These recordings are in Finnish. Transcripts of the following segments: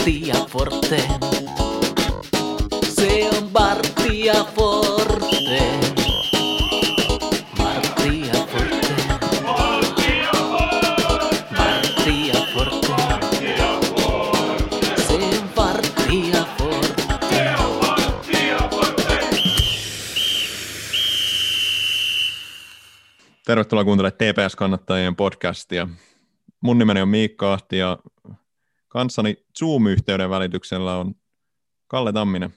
Bartia Forte. Se on Bartia Forte. Tervetuloa kuuntelemaan TPS-kannattajien podcastia. Mun nimeni on Miikka Ahti ja kanssani Zoom-yhteyden välityksellä on Kalle Tamminen.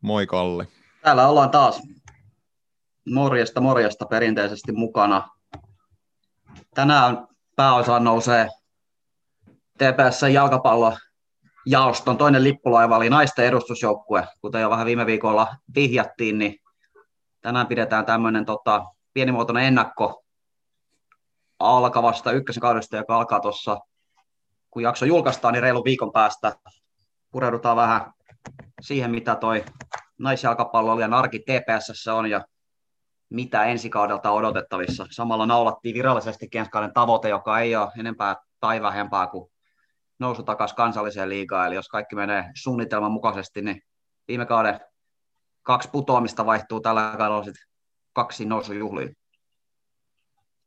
Moi Kalle. Täällä ollaan taas morjesta morjesta perinteisesti mukana. Tänään pääosaan nousee TPS jalkapallo jaoston toinen lippulaiva oli naisten edustusjoukkue. Kuten jo vähän viime viikolla vihjattiin, niin tänään pidetään tämmöinen tota, pienimuotoinen ennakko alkavasta ykkösen kaudesta, joka alkaa tuossa, kun jakso julkaistaan, niin reilu viikon päästä pureudutaan vähän siihen, mitä toi naisjalkapalloilijan arki TPSS on ja mitä ensi kaudelta odotettavissa. Samalla naulattiin virallisesti ensi kauden tavoite, joka ei ole enempää tai vähempää kuin nousu takaisin kansalliseen liigaan. Eli jos kaikki menee suunnitelman mukaisesti, niin viime kauden kaksi putoamista vaihtuu tällä kaudella sitten kaksi nousujuhliin.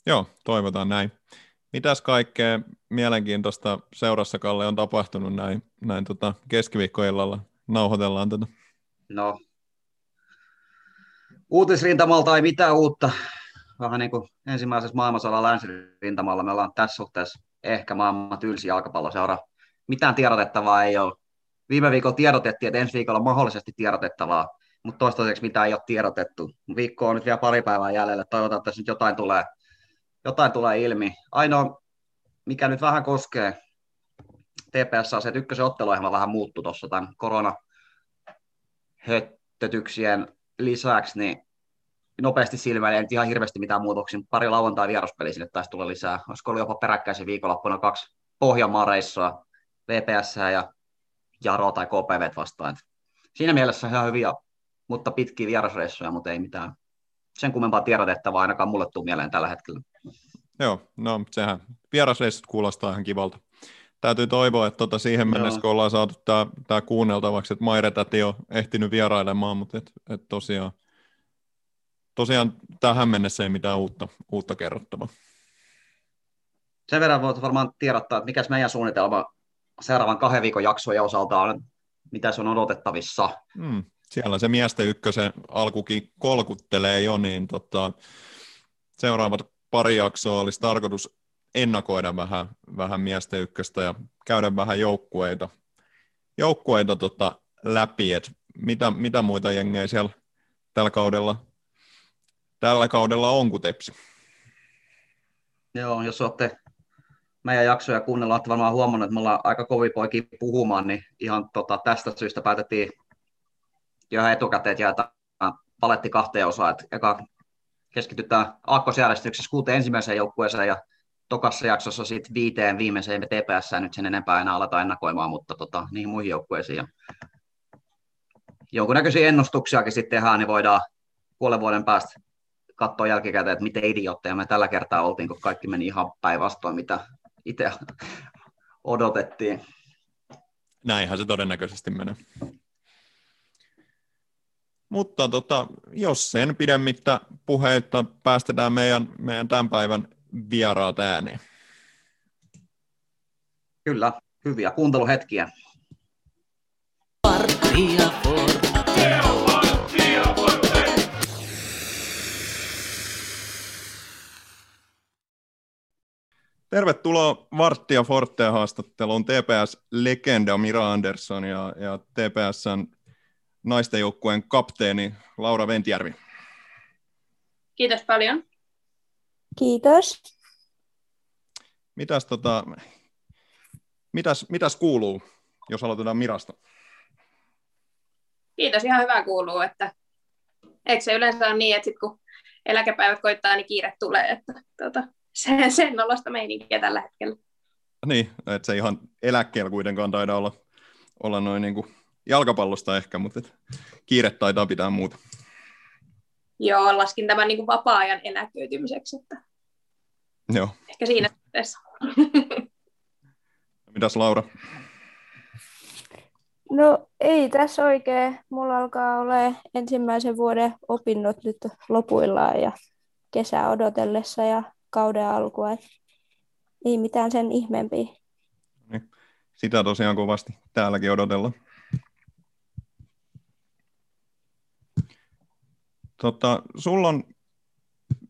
Joo, toivotaan näin. Mitäs kaikkea mielenkiintoista seurassa, Kalle, on tapahtunut näin, näin tota keskiviikkoillalla? Nauhoitellaan tätä. No, uutisrintamalta ei mitään uutta. Vähän niin kuin ensimmäisessä maailmansodan länsirintamalla me ollaan tässä suhteessa ehkä maailman tylsi jalkapalloseura. Mitään tiedotettavaa ei ole. Viime viikolla tiedotettiin, että ensi viikolla on mahdollisesti tiedotettavaa, mutta toistaiseksi mitään ei ole tiedotettu. Viikko on nyt vielä pari päivää jäljellä. Toivotaan, että tässä nyt jotain tulee, jotain tulee ilmi. Ainoa, mikä nyt vähän koskee TPS on se, että ykkösen otteluohjelma vähän muuttui tuossa tämän korona höttötyksien lisäksi, niin nopeasti silmällä ei nyt ihan hirveästi mitään muutoksia, pari lauantai vieraspeliä sinne taisi tulla lisää. Olisiko ollut jopa peräkkäisen viikonloppuna kaksi Pohjanmaan reissua, VPS ja Jaro tai KPV vastaan. Siinä mielessä ihan hyviä, mutta pitkiä vierasreissuja, mutta ei mitään sen kummempaa tiedotettavaa ainakaan mulle tuu mieleen tällä hetkellä. Joo, no sehän vierasreissut kuulostaa ihan kivalta. Täytyy toivoa, että tota siihen mennessä, Joo. kun ollaan saatu tämä, kuunneltavaksi, että Maire täti on ehtinyt vierailemaan, mutta et, et tosiaan, tosiaan tähän mennessä ei mitään uutta, uutta kerrottavaa. Sen verran voit varmaan tiedottaa, että mikä meidän suunnitelma seuraavan kahden viikon jaksojen osalta on, mitä se on odotettavissa. Mm, siellä se miesten ykkösen alkukin kolkuttelee jo, niin tota, seuraavat pari jaksoa olisi tarkoitus ennakoida vähän, vähän miesten ykköstä ja käydä vähän joukkueita, joukkueita tota läpi, että mitä, mitä muita jengejä siellä tällä kaudella, tällä kaudella on kuin Tepsi. Joo, jos olette meidän jaksoja kuunnella, olette varmaan huomannut, että me ollaan aika kovin poikia puhumaan, niin ihan tota, tästä syystä päätettiin ihan etukäteen, jaetaan paletti kahteen osaan. Että eka keskitytään aakkosjärjestyksessä kuuteen ensimmäiseen joukkueeseen ja tokassa jaksossa sitten viiteen viimeiseen me TPS nyt sen enempää enää aleta ennakoimaan, mutta tota, niihin muihin joukkueisiin. Ja jonkunnäköisiä ennustuksiakin sitten tehdään, niin voidaan puolen vuoden päästä katsoa jälkikäteen, että miten idiootteja me tällä kertaa oltiin, kun kaikki meni ihan päinvastoin, mitä itse odotettiin. Näinhän se todennäköisesti menee. Mutta tota, jos sen pidemmittä puheita päästetään meidän, meidän tämän päivän vieraat ääneen. Kyllä, hyviä kuunteluhetkiä. Forte. Tervetuloa Varttia Fortea haastatteluun TPS-legenda Mira Andersson ja, ja TPSn naisten joukkueen kapteeni Laura Ventjärvi. Kiitos paljon. Kiitos. Mitäs, tota, mitäs, mitäs kuuluu, jos aloitetaan Mirasta? Kiitos, ihan hyvä kuuluu, että eikö se yleensä ole niin, että sit kun eläkepäivät koittaa, niin kiire tulee, että tuota, sen, sen nolosta meininkiä tällä hetkellä. Niin, että se ihan eläkkeellä kuitenkaan taida olla, olla noin niin kuin jalkapallosta ehkä, mutta et kiire taitaa pitää muuta. Joo, laskin tämän niin kuin vapaa-ajan eläköitymiseksi, että Joo. ehkä siinä suhteessa. Mitäs Laura? No ei tässä oikein. Mulla alkaa olla ensimmäisen vuoden opinnot nyt lopuillaan ja kesää odotellessa ja kauden alkua. Et ei mitään sen ihmeempiä. Niin. Sitä tosiaan kovasti täälläkin odotellaan. Tota, sulla on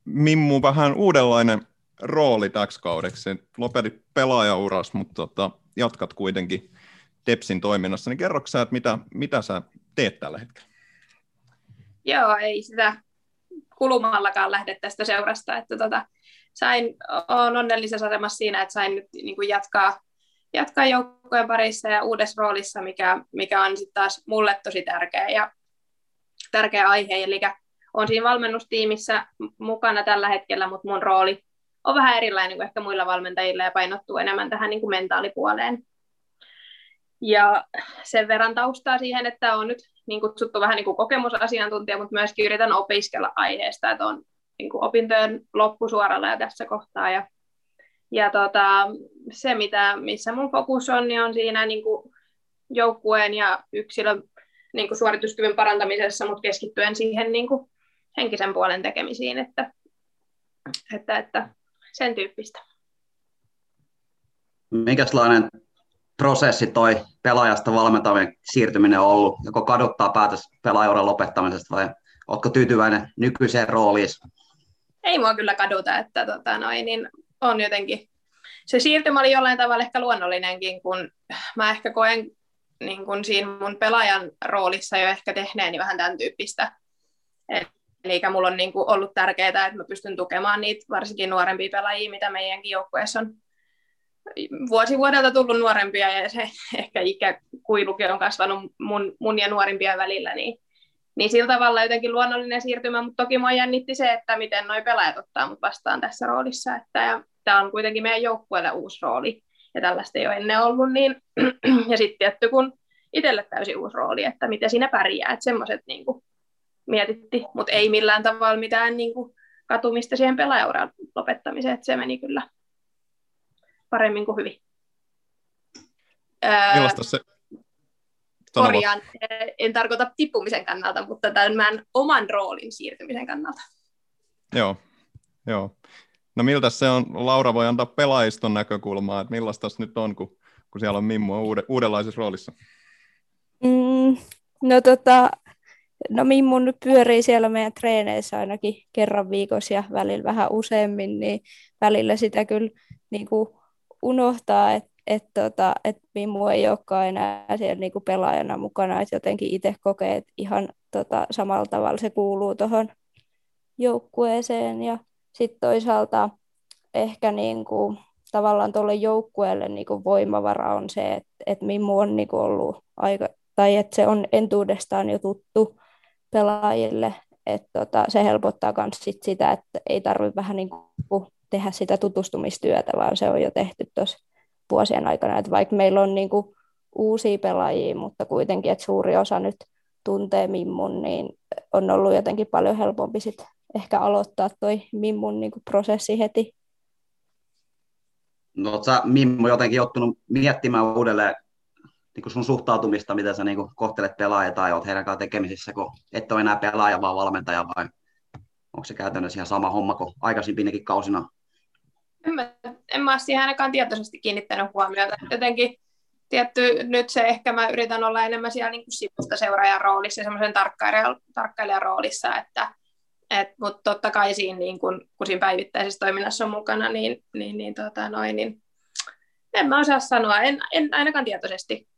Mimmu vähän uudenlainen rooli täksi kaudeksi. Lopetit pelaajauras, mutta tota, jatkat kuitenkin Tepsin toiminnassa. Niin kerroksä, sä, että mitä, mitä sä teet tällä hetkellä? Joo, ei sitä kulumallakaan lähde tästä seurasta. Että tota, sain, olen onnellisessa asemassa siinä, että sain nyt niin kuin jatkaa, jatkaa joukkojen parissa ja uudessa roolissa, mikä, mikä on sitten taas mulle tosi tärkeä ja tärkeä aihe. Eli olen siinä valmennustiimissä mukana tällä hetkellä, mutta mun rooli on vähän erilainen kuin ehkä muilla valmentajilla ja painottuu enemmän tähän niin kuin mentaalipuoleen. Ja sen verran taustaa siihen, että on nyt niin kutsuttu vähän niin kuin kokemusasiantuntija, mutta myöskin yritän opiskella aiheesta, että on niin kuin opintojen loppusuoralla ja tässä kohtaa. Ja, ja tota, se, mitä, missä mun fokus on, niin on siinä niin kuin joukkueen ja yksilön niin kuin suorituskyvyn parantamisessa, mutta keskittyen siihen niin kuin henkisen puolen tekemisiin, että, että, että sen tyyppistä. Minkälainen prosessi toi pelaajasta valmentaminen siirtyminen on ollut? Joko kaduttaa päätös pelaajuuden lopettamisesta vai oletko tyytyväinen nykyiseen rooliin? Ei mua kyllä kaduta, että tota, noin, niin on jotenkin, se siirtymä oli jollain tavalla ehkä luonnollinenkin, kun mä ehkä koen niin kun siinä mun pelaajan roolissa jo ehkä tehneeni vähän tämän tyyppistä. Eli mulla on niin kuin ollut tärkeää, että mä pystyn tukemaan niitä varsinkin nuorempia pelaajia, mitä meidänkin joukkueessa on vuosi vuodelta tullut nuorempia ja se ehkä ikäkuilukin on kasvanut mun, mun ja nuorimpien välillä, niin, niin sillä tavalla jotenkin luonnollinen siirtymä, mutta toki mua jännitti se, että miten noi pelaajat ottaa mut vastaan tässä roolissa, että tämä on kuitenkin meidän joukkueelle uusi rooli, ja tällaista ei ole ennen ollut, niin, ja sitten tietty kun itselle täysin uusi rooli, että miten siinä pärjää, että semmoiset niin mietitti, mutta ei millään tavalla mitään niin kuin, katumista siihen pelaajauran lopettamiseen, että se meni kyllä paremmin kuin hyvin. Millaista se? Korjaan, en tarkoita tippumisen kannalta, mutta tämän oman roolin siirtymisen kannalta. Joo, joo. No miltä se on, Laura voi antaa pelaajiston näkökulmaa, että millaista se nyt on, kun, kun siellä on Mimmu uude, uudenlaisessa roolissa? Mm, no tota, No Mimmu nyt pyörii siellä meidän treeneissä ainakin kerran viikossa ja välillä vähän useammin, niin välillä sitä kyllä niin kuin unohtaa, että et tota, et Mimmu ei olekaan enää siellä niin kuin pelaajana mukana, että jotenkin itse kokee, että ihan tota, samalla tavalla se kuuluu tuohon joukkueeseen. Ja sitten toisaalta ehkä niin kuin, tavallaan tuolle joukkueelle niin kuin voimavara on se, että, että Mimmu on niin kuin ollut aika, tai että se on entuudestaan jo tuttu pelaajille, että tota, se helpottaa myös sit sitä, että ei tarvitse vähän niin kuin tehdä sitä tutustumistyötä, vaan se on jo tehty tuossa vuosien aikana, että vaikka meillä on niin kuin uusia pelaajia, mutta kuitenkin, että suuri osa nyt tuntee Mimmun, niin on ollut jotenkin paljon helpompi sit ehkä aloittaa toi Mimmun niin kuin prosessi heti. No sä Mimmu jotenkin joutunut miettimään uudelleen niin kuin sun suhtautumista, miten sä niin kuin kohtelet pelaajia tai oot heidän kanssa tekemisissä, kun et ole enää pelaaja, vaan valmentaja, vai onko se käytännössä ihan sama homma kuin aikaisempinakin kausina? En mä, en mä siihen ainakaan tietoisesti kiinnittänyt huomiota. Jotenkin tietty, nyt se ehkä mä yritän olla enemmän siellä niin sivusta seuraajan roolissa, semmoisen tarkkailijan, tarkkailijan roolissa, että et, mutta totta kai siinä, niin kun, kun siinä päivittäisessä toiminnassa on mukana, niin, niin, niin, tota, noin, niin en mä osaa sanoa, en, en ainakaan tietoisesti.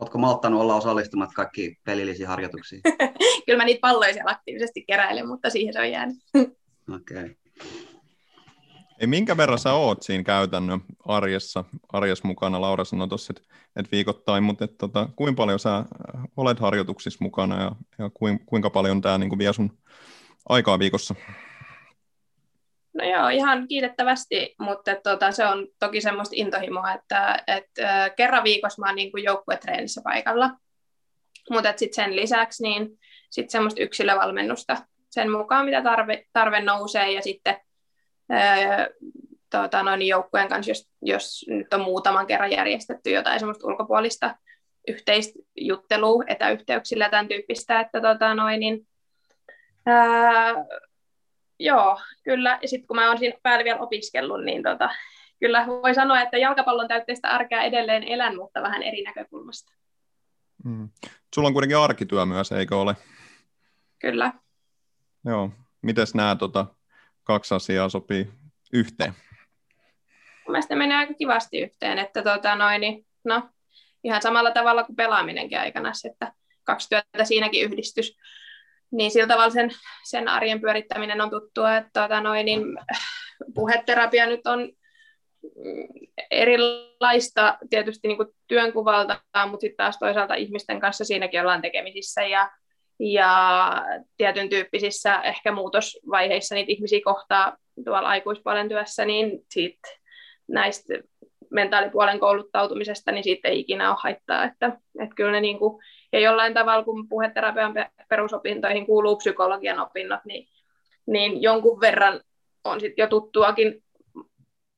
Oletko malttanut olla osallistumat kaikki pelillisiin harjoituksiin? Kyllä mä niitä palloja siellä aktiivisesti keräilen, mutta siihen se on jäänyt. Okei. Okay. Ei, minkä verran sä oot siinä käytännön arjessa, arjessa mukana? Laura sanoi tuossa, että, että viikoittain, mutta että, tota, kuinka paljon sä olet harjoituksissa mukana ja, ja kuinka paljon tämä niin vie sun aikaa viikossa? No joo, ihan kiitettävästi, mutta tota, se on toki semmoista intohimoa, että et, äh, kerran viikossa mä oon niin joukkuetreenissä paikalla. Mutta sitten sen lisäksi niin sit semmoista yksilövalmennusta sen mukaan, mitä tarve, tarve nousee ja sitten äh, tuota, noin joukkueen kanssa, jos, jos nyt on muutaman kerran järjestetty jotain semmoista ulkopuolista yhteistä juttelua etäyhteyksillä tämän tyyppistä, että tota, noin, niin, ää, joo, kyllä. Ja sitten kun mä oon siinä päällä vielä opiskellut, niin tota, kyllä voi sanoa, että jalkapallon täytteistä arkea edelleen elän, mutta vähän eri näkökulmasta. Mm. Sulla on kuitenkin arkityö myös, eikö ole? Kyllä. Joo. Mites nämä tota, kaksi asiaa sopii yhteen? Mielestäni menee aika kivasti yhteen, että tota noin, niin, no, ihan samalla tavalla kuin pelaaminenkin aikana, että kaksi työtä siinäkin yhdistys. Niin sillä tavalla sen, sen arjen pyörittäminen on tuttua, että tota noin, niin, puheterapia nyt on erilaista tietysti niin kuin työnkuvalta, mutta sitten taas toisaalta ihmisten kanssa siinäkin ollaan tekemisissä ja, ja tietyn tyyppisissä ehkä muutosvaiheissa niitä ihmisiä kohtaa tuolla aikuispuolen työssä, niin siitä näistä mentaalipuolen kouluttautumisesta, niin siitä ei ikinä ole haittaa. Että, että kyllä ne niin kuin, ja jollain tavalla, kun puheterapian perusopintoihin kuuluu psykologian opinnot, niin, niin jonkun verran on sitten jo tuttuakin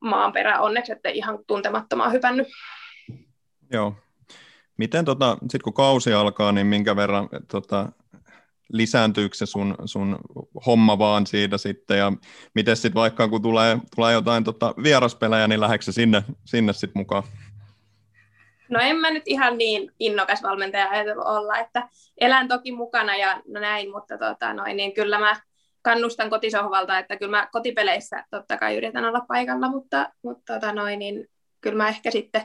maanperä onneksi, että ihan tuntemattomaan hypännyt. Joo. Miten tota, sitten kun kausi alkaa, niin minkä verran tota, lisääntyykö se sun, sun homma vaan siitä sitten, ja miten sitten vaikka kun tulee, tulee jotain tota, vieraspelejä, niin lähdetkö sinne, sinne sitten mukaan? No en mä nyt ihan niin innokas valmentaja ajatellut olla, että elän toki mukana ja no näin, mutta tota, noin, niin kyllä mä kannustan kotisohvalta, että kyllä mä kotipeleissä totta kai yritän olla paikalla, mutta, mutta tota noin, niin kyllä mä ehkä sitten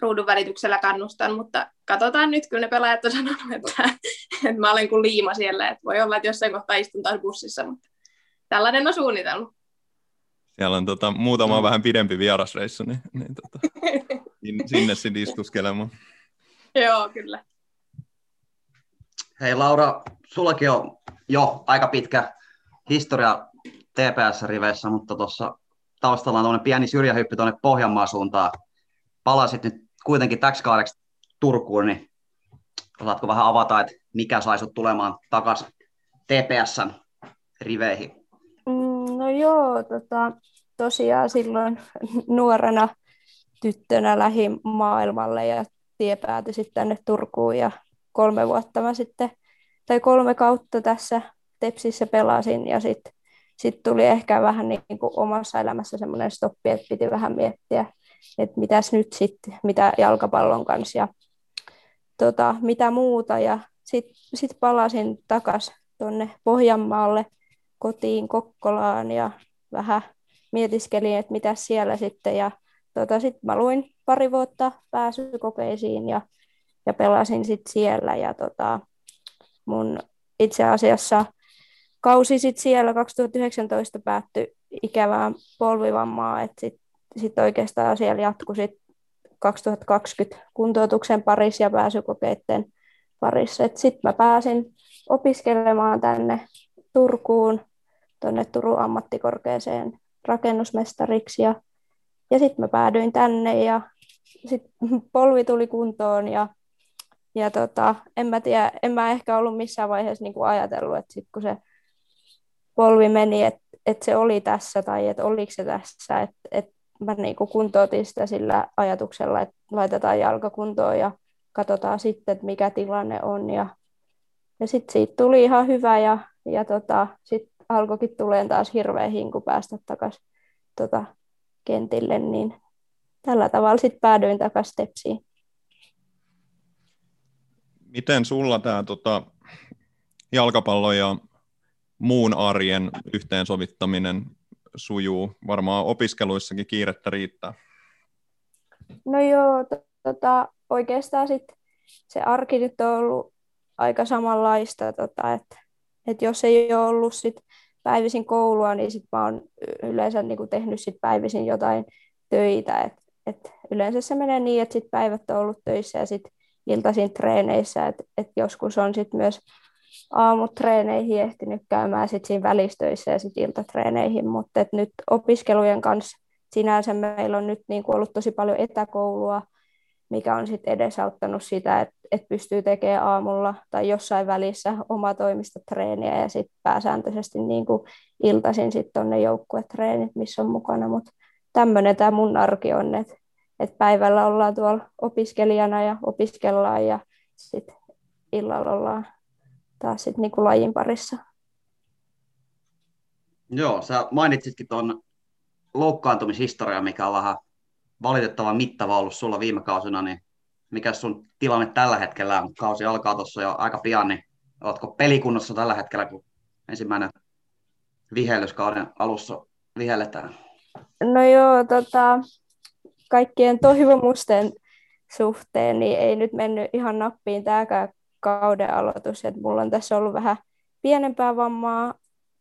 ruudun välityksellä kannustan, mutta katsotaan nyt, kun ne pelaajat on sanonut, että, että mä olen kuin liima siellä, että voi olla, että jossain kohtaa istun taas bussissa, mutta tällainen on suunnitelma. Siellä on tota, muutama no. vähän pidempi vierasreissu, niin, niin tota, sinne sitten istuskelemaan. Joo, kyllä. Hei Laura, sullakin on jo aika pitkä historia TPS-riveissä, mutta tuossa taustalla on pieni syrjähyppy tuonne Pohjanmaan suuntaan. Palasit nyt kuitenkin täksi kaudeksi Turkuun, niin osaatko vähän avata, että mikä sai sut tulemaan takaisin TPSn riveihin? Mm, no joo, tota, tosiaan silloin nuorena tyttönä lähin maailmalle ja tie päätyi sitten tänne Turkuun ja kolme vuotta mä sitten, tai kolme kautta tässä Tepsissä pelasin ja sitten sit tuli ehkä vähän niin kuin omassa elämässä semmoinen stoppi, että piti vähän miettiä, että mitäs nyt sitten, mitä jalkapallon kanssa ja tota, mitä muuta. Ja sitten sit palasin takaisin tuonne Pohjanmaalle kotiin Kokkolaan ja vähän mietiskelin, että mitä siellä sitten. Ja tota, sitten mä luin pari vuotta pääsykokeisiin ja, ja pelasin sitten siellä. Ja tota, mun itse asiassa kausi sit siellä 2019 päättyi ikävään polvivammaa, että sitten sit oikeastaan siellä jatkui sit 2020 kuntoutuksen parissa ja pääsykokeiden parissa. Sitten mä pääsin opiskelemaan tänne Turkuun, tuonne Turun ammattikorkeeseen rakennusmestariksi ja, ja sitten mä päädyin tänne ja sitten polvi tuli kuntoon ja, ja tota, en mä tiedä, en mä ehkä ollut missään vaiheessa niinku ajatellut, että sitten kun se polvi meni, että et se oli tässä tai että oliko se tässä. Että et mä niinku kuntoutin sitä sillä ajatuksella, että laitetaan jalkakuntoon ja katsotaan sitten, että mikä tilanne on. Ja, ja sitten siitä tuli ihan hyvä ja, ja tota, sitten alkoikin tulee taas hirveä hinku päästä takaisin tota, kentille, niin tällä tavalla sitten päädyin takaisin stepsiin. Miten sulla tämä tota, jalkapallo ja muun arjen yhteensovittaminen sujuu? Varmaan opiskeluissakin kiirettä riittää. No joo, tota, oikeastaan sit se arki nyt on ollut aika samanlaista, tota, että et jos ei ole ollut sit päivisin koulua, niin sit mä oon yleensä niinku tehnyt sit päivisin jotain töitä. Et, et yleensä se menee niin, että sit päivät on ollut töissä ja sit iltaisin treeneissä, että et joskus on sit myös aamutreeneihin ehtinyt käymään sit siinä välistöissä ja sitten iltatreeneihin, mutta et nyt opiskelujen kanssa sinänsä meillä on nyt niin kuin ollut tosi paljon etäkoulua, mikä on sitten edesauttanut sitä, että et pystyy tekemään aamulla tai jossain välissä oma toimista treeniä ja sitten pääsääntöisesti niin kuin iltaisin sitten on ne joukkuetreenit, missä on mukana, mutta tämmöinen tämä mun arki on, että et päivällä ollaan tuolla opiskelijana ja opiskellaan ja sitten illalla ollaan taas sit niinku lajin parissa. Joo, sä mainitsitkin tuon loukkaantumishistoria, mikä on vähän valitettavan mittava ollut sulla viime kausina, niin mikä sun tilanne tällä hetkellä on? Kausi alkaa tuossa jo aika pian, niin oletko pelikunnossa tällä hetkellä, kun ensimmäinen vihellyskauden alussa vihelletään? No joo, tota, kaikkien toivomusten suhteen niin ei nyt mennyt ihan nappiin tämäkään kauden aloitus. Et mulla on tässä ollut vähän pienempää vammaa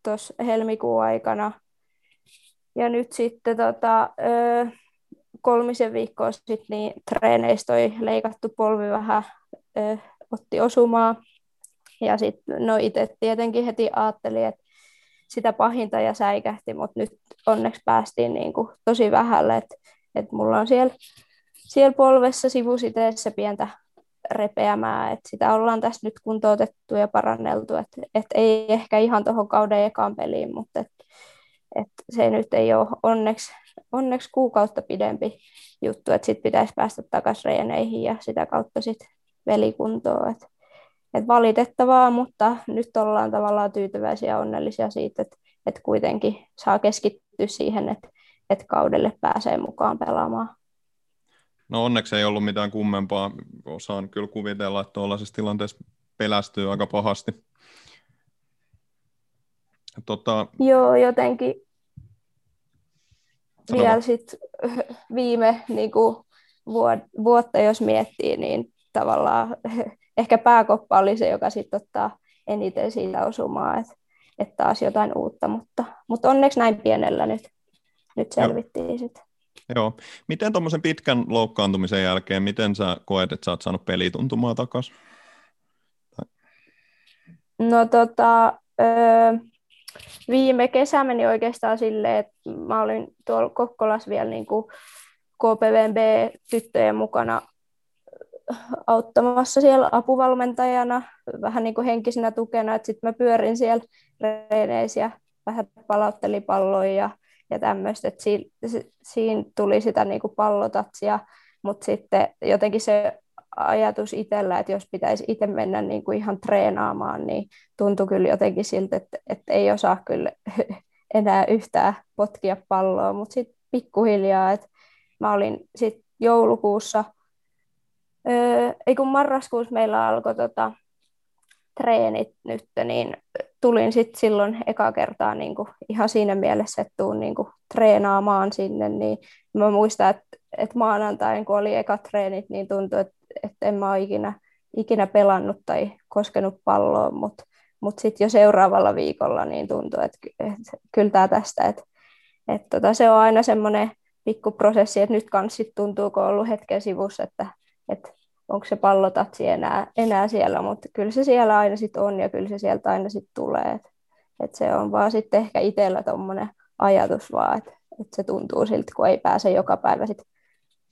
tuossa helmikuun aikana. Ja nyt sitten tota, kolmisen viikkoa sitten niin treeneistä toi leikattu polvi vähän ö, otti osumaa. Ja sitten no itse tietenkin heti ajattelin, että sitä pahinta ja säikähti, mutta nyt onneksi päästiin niin kuin tosi vähälle, että et mulla on siellä, siellä polvessa sivusiteessä pientä repeämää, että sitä ollaan tässä nyt kuntoutettu ja paranneltu, että et ei ehkä ihan tuohon kauden ekaan peliin, mutta et, et se nyt ei ole onneksi, onneksi kuukautta pidempi juttu, että sitten pitäisi päästä takaisin reeneihin ja sitä kautta sitten velikuntoon. Et, et valitettavaa, mutta nyt ollaan tavallaan tyytyväisiä ja onnellisia siitä, että et kuitenkin saa keskittyä siihen, että et kaudelle pääsee mukaan pelaamaan. No onneksi ei ollut mitään kummempaa. Osaan kyllä kuvitella, että tuollaisessa tilanteessa pelästyy aika pahasti. Tota... Joo, jotenkin. Vielä sit viime niin kuin, vuotta, jos miettii, niin tavallaan ehkä pääkoppa oli se, joka sitten ottaa eniten siitä osumaa, että, että taas jotain uutta, mutta, mutta onneksi näin pienellä nyt, nyt selvittiin sitten. Joo. Miten tuommoisen pitkän loukkaantumisen jälkeen, miten sä koet, että sä oot saanut pelituntumaa takaisin? No tota, öö, viime kesä meni oikeastaan silleen, että mä olin tuolla Kokkolassa vielä niin kuin KPVB-tyttöjen mukana auttamassa siellä apuvalmentajana, vähän niin kuin henkisenä tukena, että sitten mä pyörin siellä reeneissä ja vähän palauttelin palloja ja ja tämmöistä, että siinä, siinä tuli sitä niin kuin pallotatsia, mutta sitten jotenkin se ajatus itsellä, että jos pitäisi itse mennä niin kuin ihan treenaamaan, niin tuntui kyllä jotenkin siltä, että, että ei osaa kyllä enää yhtään potkia palloa, mutta sitten pikkuhiljaa, että mä olin sitten joulukuussa, öö, ei kun marraskuussa meillä alkoi tota, treenit nyt, niin tulin sitten silloin eka kertaa niin kuin ihan siinä mielessä, että tuun niin kuin treenaamaan sinne, niin mä muistan, että, että maanantain, kun oli eka treenit, niin tuntui, että, että en mä ole ikinä, ikinä pelannut tai koskenut palloon, mutta mut sitten jo seuraavalla viikolla niin tuntui, että, että kyllä tämä tästä, että, että tota, se on aina semmoinen pikkuprosessi, että nyt kans sit tuntuu, kun on ollut hetken sivussa, että, että onko se pallotatsi enää, enää siellä, mutta kyllä se siellä aina sitten on ja kyllä se sieltä aina sitten tulee. Et, et se on vaan sitten ehkä itsellä tuommoinen ajatus vaan, että et se tuntuu siltä, kun ei pääse joka päivä sit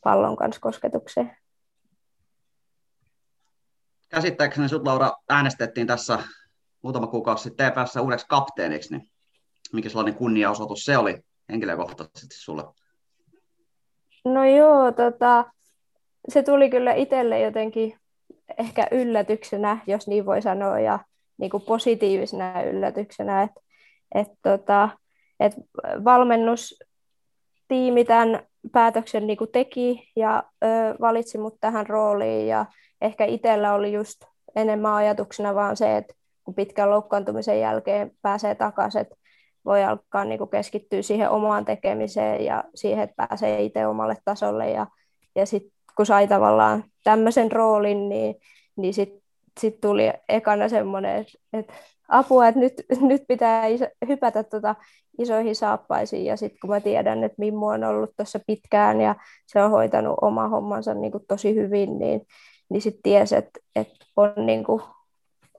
pallon kanssa kosketukseen. Käsittääkseni sinut Laura äänestettiin tässä muutama kuukausi sitten TPS uudeksi kapteeniksi, niin mikä sellainen kunniaosoitus se oli henkilökohtaisesti sulle? No joo, tota, se tuli kyllä itselle jotenkin ehkä yllätyksenä, jos niin voi sanoa, ja niin kuin positiivisena yllätyksenä, että et tota, et valmennustiimi tämän päätöksen niin kuin teki ja ö, valitsi mut tähän rooliin, ja ehkä itsellä oli just enemmän ajatuksena vaan se, että kun pitkän loukkaantumisen jälkeen pääsee takaisin, että voi alkaa niin kuin keskittyä siihen omaan tekemiseen ja siihen, että pääsee itse omalle tasolle. Ja, ja sitten kun sai tavallaan tämmöisen roolin, niin, niin sitten sit tuli ekana semmoinen, että, että apua, että nyt, nyt pitää iso, hypätä tota isoihin saappaisiin. Ja sitten kun mä tiedän, että Mimmu on ollut tuossa pitkään ja se on hoitanut oma hommansa niin kuin tosi hyvin, niin, niin sitten tiesi, että, että on, niin kuin,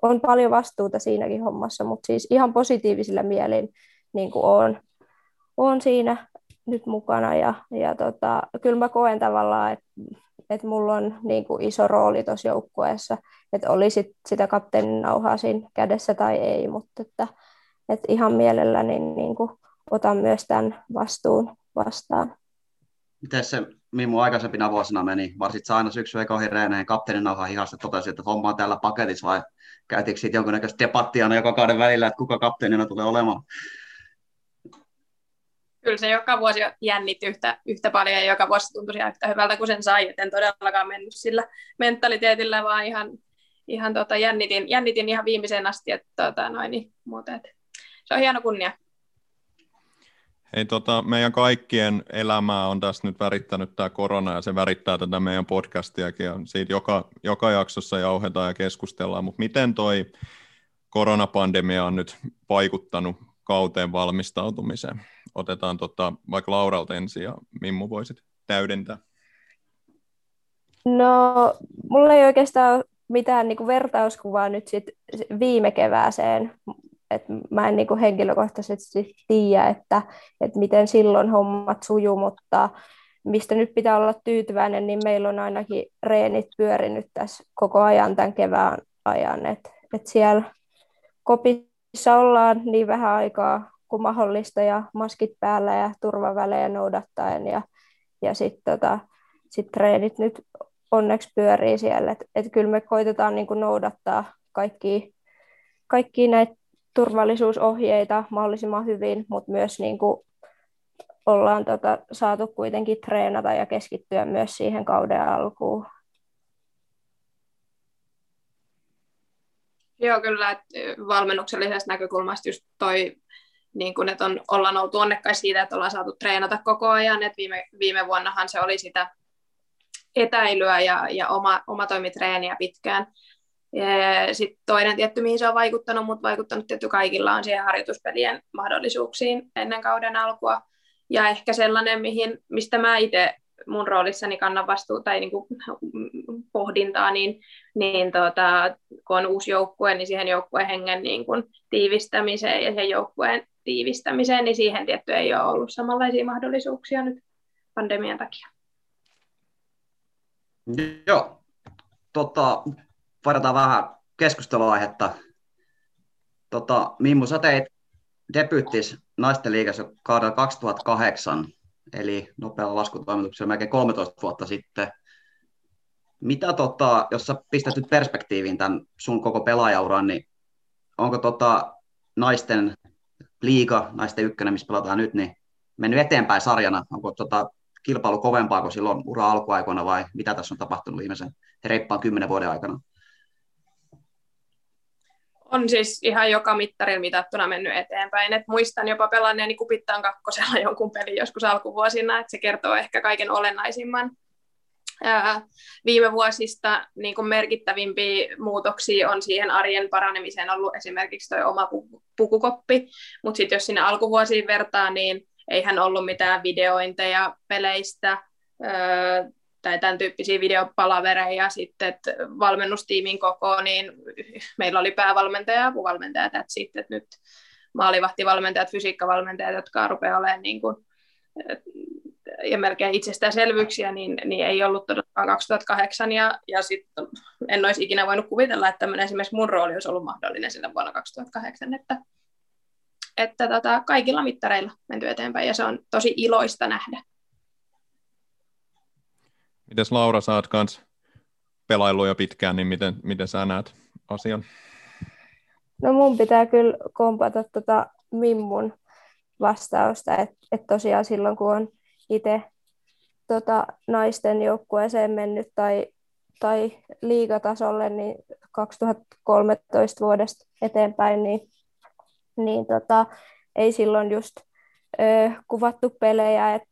on paljon vastuuta siinäkin hommassa, mutta siis ihan positiivisilla mielin niin kuin on, on siinä nyt mukana ja, ja tota, kyllä mä koen tavallaan, että, että mulla on niin kuin iso rooli tuossa joukkueessa, että oli sit sitä kapteenin nauhaa siinä kädessä tai ei, mutta että, että ihan mielelläni niin kuin otan myös tämän vastuun vastaan. Miten se Mimmu aikaisempina vuosina meni? Varsit sä aina syksyä ekoihin reeneihin kapteenin nauhan hihasta totesi, että homma on täällä paketissa vai käytiinkö siitä jonkunnäköistä debattia joka kauden välillä, että kuka kapteenina tulee olemaan? Kyllä se joka vuosi jännitti yhtä, yhtä paljon ja joka vuosi tuntui ihan yhtä hyvältä kuin sen sai, et en todellakaan mennyt sillä mentaliteetillä, vaan ihan, ihan tota, jännitin, jännitin ihan viimeiseen asti, että tota, noin, niin, muuta, et, se on hieno kunnia. Hei, tota, meidän kaikkien elämää on tässä nyt värittänyt tämä korona ja se värittää tätä meidän podcastiakin ja siitä joka, joka jaksossa jauhetaan ja keskustellaan, mutta miten toi koronapandemia on nyt vaikuttanut kauteen valmistautumiseen? Otetaan tota, vaikka Lauralta ensin ja Mimmu voisit täydentää. No, mulla ei oikeastaan mitään niin kuin vertauskuvaa nyt sit viime kevääseen, et mä en niin kuin henkilökohtaisesti tiedä, että, että miten silloin hommat sujuu, mutta mistä nyt pitää olla tyytyväinen, niin meillä on ainakin reenit pyörinyt tässä koko ajan tämän kevään ajan, että et siellä kopissa ollaan niin vähän aikaa kuin mahdollista ja maskit päällä ja turvavälejä noudattaen ja, ja sitten tota, sit treenit nyt onneksi pyörii siellä, että et kyllä me koitetaan niin noudattaa kaikki, kaikki näitä turvallisuusohjeita mahdollisimman hyvin, mutta myös niin kuin ollaan tota, saatu kuitenkin treenata ja keskittyä myös siihen kauden alkuun. Joo, kyllä, että valmennuksellisesta näkökulmasta just toi, niin kun, että on, ollaan oltu onnekkaisia siitä, että ollaan saatu treenata koko ajan, että viime, viime vuonnahan se oli sitä etäilyä ja, ja oma, oma toimitreeniä pitkään, sitten toinen tietty, mihin se on vaikuttanut, mutta vaikuttanut tietty kaikilla on siihen harjoituspelien mahdollisuuksiin ennen kauden alkua. Ja ehkä sellainen, mihin, mistä mä itse mun roolissani kannan vastuuta tai niin kuin pohdintaa, niin, niin tota, kun on uusi joukkue, niin siihen joukkueen hengen niin kuin tiivistämiseen ja sen joukkueen tiivistämiseen, niin siihen tietty ei ole ollut samanlaisia mahdollisuuksia nyt pandemian takia. Joo, tota, vaihdetaan vähän keskusteluaihetta. Tota, Mimmu, sä teit debyyttis naisten liigassa kaudella 2008, eli nopealla laskutoimituksella melkein 13 vuotta sitten. Mitä, tota, jos sä pistät nyt perspektiiviin tämän sun koko pelaajauran, niin onko tota, naisten liiga, naisten ykkönen, missä pelataan nyt, niin mennyt eteenpäin sarjana? Onko tota, kilpailu kovempaa kuin silloin ura alkuaikoina vai mitä tässä on tapahtunut viimeisen reippaan kymmenen vuoden aikana? On siis ihan joka mittarilla mitattuna mennyt eteenpäin. Et muistan jopa pelanneeni kupittaan kakkosella jonkun pelin joskus alkuvuosina, että se kertoo ehkä kaiken olennaisimman. Ää, viime vuosista niin kuin merkittävimpiä muutoksia on siihen arjen paranemiseen ollut esimerkiksi tuo oma pukukoppi, mutta sitten jos sinne alkuvuosiin vertaa, niin eihän ollut mitään videointeja peleistä, tai tämän tyyppisiä videopalavereja sitten valmennustiimin koko, niin meillä oli päävalmentaja ja apuvalmentaja, että sitten että nyt maalivahtivalmentajat, fysiikkavalmentajat, jotka rupeaa olemaan niin kuin, ja melkein itsestäänselvyyksiä, niin, niin ei ollut todellakaan 2008, ja, ja sitten en olisi ikinä voinut kuvitella, että tämmöinen esimerkiksi mun rooli olisi ollut mahdollinen sillä vuonna 2008, että, että tota, kaikilla mittareilla menty eteenpäin, ja se on tosi iloista nähdä. Mites Laura, sä oot kans pelaillut jo pitkään, niin miten, miten sä näet asian? No mun pitää kyllä kompata tota Mimmun vastausta, että et tosiaan silloin kun on itse tota, naisten joukkueeseen mennyt tai, tai liigatasolle, niin 2013 vuodesta eteenpäin, niin, niin tota, ei silloin just ö, kuvattu pelejä, että et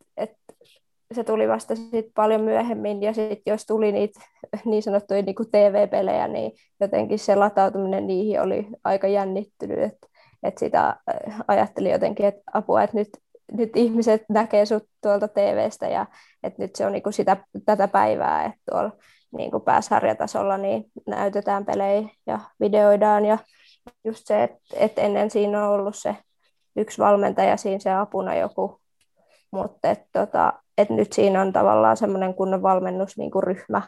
se tuli vasta sit paljon myöhemmin, ja sitten jos tuli niitä niin sanottuja niin TV-pelejä, niin jotenkin se latautuminen niihin oli aika jännittynyt, että et sitä äh, ajattelin jotenkin, että apua, että nyt, nyt ihmiset näkee sut tuolta TVstä, ja että nyt se on niin sitä, tätä päivää, että tuolla niin pääsarjatasolla niin näytetään pelejä ja videoidaan, ja just se, että, että ennen siinä on ollut se yksi valmentaja siinä se apuna joku, mutta että tota, että nyt siinä on tavallaan semmoinen kunnon valmennus niin kuin ryhmä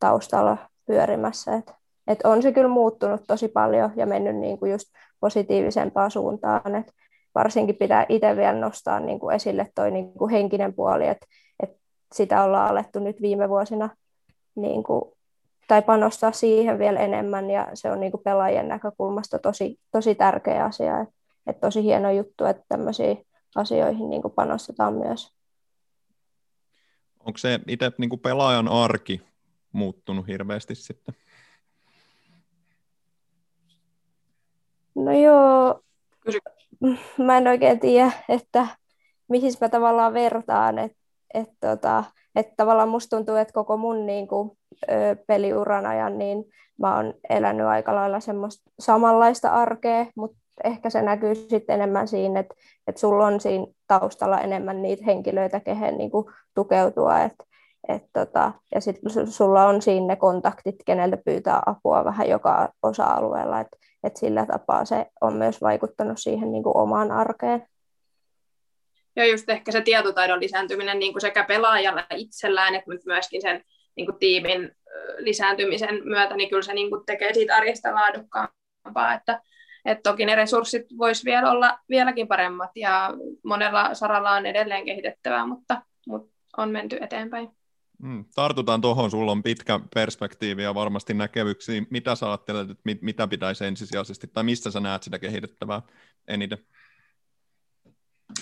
taustalla pyörimässä. Et, et on se kyllä muuttunut tosi paljon ja mennyt niin kuin just positiivisempaan suuntaan. Et varsinkin pitää itse vielä nostaa niin kuin esille toi niin kuin henkinen puoli, että et sitä ollaan alettu nyt viime vuosina niin kuin, tai panostaa siihen vielä enemmän ja se on niin kuin pelaajien näkökulmasta tosi, tosi tärkeä asia. Et, et tosi hieno juttu, että tämmöisiin asioihin niin kuin panostetaan myös. Onko se itse niin kuin pelaajan arki muuttunut hirveästi sitten? No joo, mä en oikein tiedä, että mihin mä tavallaan vertaan, että et tota, et tavallaan musta tuntuu, että koko mun niin kuin, ö, peliuran ajan niin mä oon elänyt aika lailla semmoista samanlaista arkea, mutta ehkä se näkyy sitten enemmän siinä, että, että sulla on siinä taustalla enemmän niitä henkilöitä, kehen niin kuin tukeutua, että et tota, ja sitten sulla on siinä ne kontaktit, keneltä pyytää apua vähän joka osa-alueella, että et sillä tapaa se on myös vaikuttanut siihen niin kuin omaan arkeen. Joo, just ehkä se tietotaidon lisääntyminen niin kuin sekä pelaajalla itsellään, että myöskin sen niin kuin tiimin lisääntymisen myötä, niin kyllä se niin kuin tekee siitä arjesta laadukkaampaa, että, että toki ne resurssit voisi vielä olla vieläkin paremmat ja monella saralla on edelleen kehitettävää, mutta, mutta on menty eteenpäin. Mm, tartutaan tuohon, sulla on pitkä perspektiivi ja varmasti näkemyksiä. Mitä sä ajattelet, että mit, mitä pitäisi ensisijaisesti, tai mistä sä näet sitä kehitettävää eniten?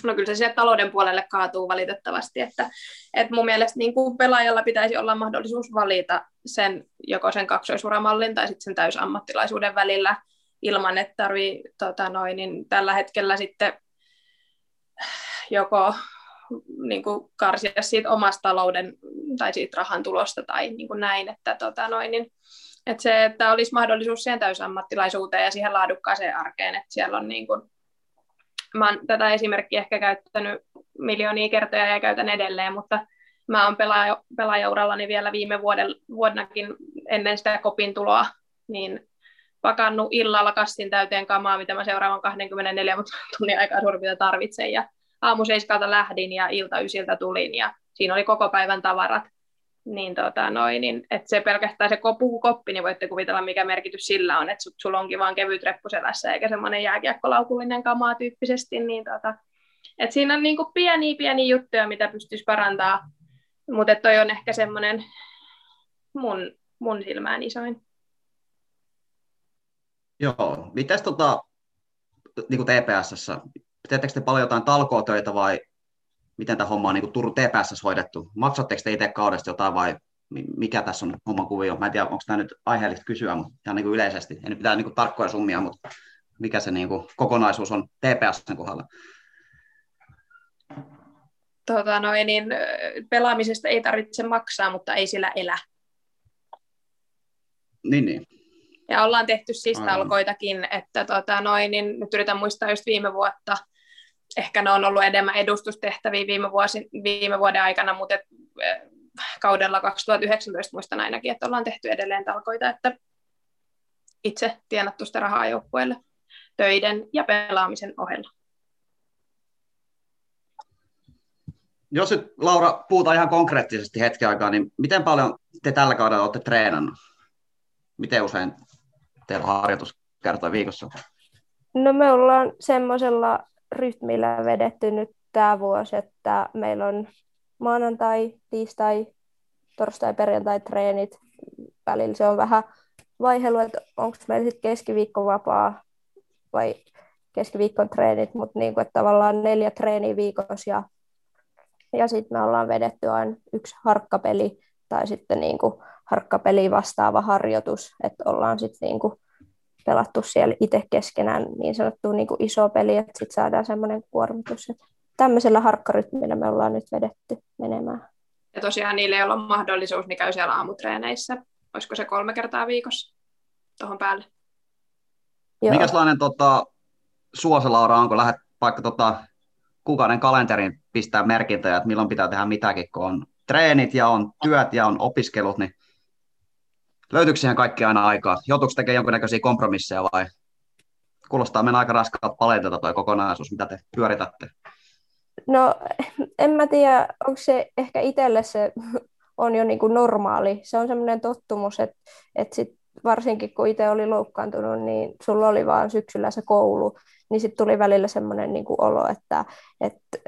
No kyllä se sieltä talouden puolelle kaatuu valitettavasti, että, että mun mielestä niin kuin pelaajalla pitäisi olla mahdollisuus valita sen, joko sen kaksoisuramallin tai sitten sen täysammattilaisuuden välillä ilman, että tarvii tota noin, niin tällä hetkellä sitten joko niin kuin karsia siitä omasta talouden tai siitä rahan tulosta tai niin kuin näin, että, tota noin, niin, että se, että olisi mahdollisuus siihen täysammattilaisuuteen ja siihen laadukkaaseen arkeen, että siellä on niin kuin, mä oon tätä esimerkkiä ehkä käyttänyt miljoonia kertoja ja käytän edelleen, mutta mä oon pelaaja, pelaajaurallani vielä viime vuoden, vuonnakin ennen sitä kopin tuloa, niin pakannut illalla kassin täyteen kamaa, mitä mä seuraavan 24 tunnin aikaa suurin tarvitsen, ja aamu seiskalta lähdin ja ilta ysiltä tulin, ja siinä oli koko päivän tavarat, niin, tota, noin, niin että se pelkästään se puhukoppi, niin voitte kuvitella, mikä merkitys sillä on, että sulla onkin vaan kevyt reppu selässä, eikä semmoinen jääkiekkolaukullinen kamaa tyyppisesti, niin tota, että siinä on niinku pieniä, pieniä juttuja, mitä pystyisi parantaa, mutta toi on ehkä semmoinen mun, mun silmään isoin. Joo, mitäs tota, niin kuin TPSssä, teettekö te paljon jotain talkootöitä vai miten tämä homma on niin Turun TPS hoidettu? Maksatteko te itse kaudesta jotain vai mikä tässä on homman kuvio? Mä en tiedä, onko tämä nyt aiheellista kysyä, mutta ihan niin kuin yleisesti. En nyt pitää niin kuin tarkkoja summia, mutta mikä se niin kuin kokonaisuus on TPSn kohdalla? Tota noin, niin pelaamisesta ei tarvitse maksaa, mutta ei sillä elä. Niin, niin. Ja ollaan tehty siis talkoitakin, että tota noin, niin nyt yritän muistaa just viime vuotta, ehkä ne on ollut enemmän edustustehtäviä viime, vuosi, viime vuoden aikana, mutta et, eh, kaudella 2019 muistan ainakin, että ollaan tehty edelleen talkoita, että itse tienattu sitä rahaa joukkueelle töiden ja pelaamisen ohella. Jos nyt Laura puhutaan ihan konkreettisesti hetken aikaa, niin miten paljon te tällä kaudella olette treenannut? Miten usein teillä on harjoituskertoja viikossa? No me ollaan semmoisella rytmillä vedetty nyt tämä vuosi, että meillä on maanantai, tiistai, torstai, perjantai treenit. Välillä se on vähän vaihelu, että onko meillä sitten keskiviikko vapaa vai keskiviikon treenit, mutta niin kuin, tavallaan neljä treeniä viikossa ja, ja sitten me ollaan vedetty aina yksi harkkapeli tai sitten niin kuin harkkapeli vastaava harjoitus, että ollaan sitten niin kuin pelattu siellä itse keskenään niin sanottu niin kuin iso peli, että sitten saadaan semmoinen kuormitus. Että tämmöisellä harkkarytmillä me ollaan nyt vedetty menemään. Ja tosiaan niille, joilla on mahdollisuus, niin käy siellä aamutreeneissä. Olisiko se kolme kertaa viikossa tuohon päälle? Joo. Mikäslainen tota, suosa, Laura, onko lähdet vaikka tota, kuukauden kalenterin pistää merkintöjä, että milloin pitää tehdä mitäkin, kun on treenit ja on työt ja on opiskelut, niin löytyykö siihen kaikki aina aikaa? Joutuuko tekemään jonkinnäköisiä kompromisseja vai kuulostaa mennä aika raskaalta paletilta tuo kokonaisuus, mitä te pyöritätte? No en mä tiedä, onko se ehkä itselle se on jo niin kuin normaali. Se on semmoinen tottumus, että, että sit varsinkin kun itse oli loukkaantunut, niin sulla oli vaan syksyllä se koulu, niin sitten tuli välillä semmoinen niin kuin olo, että, että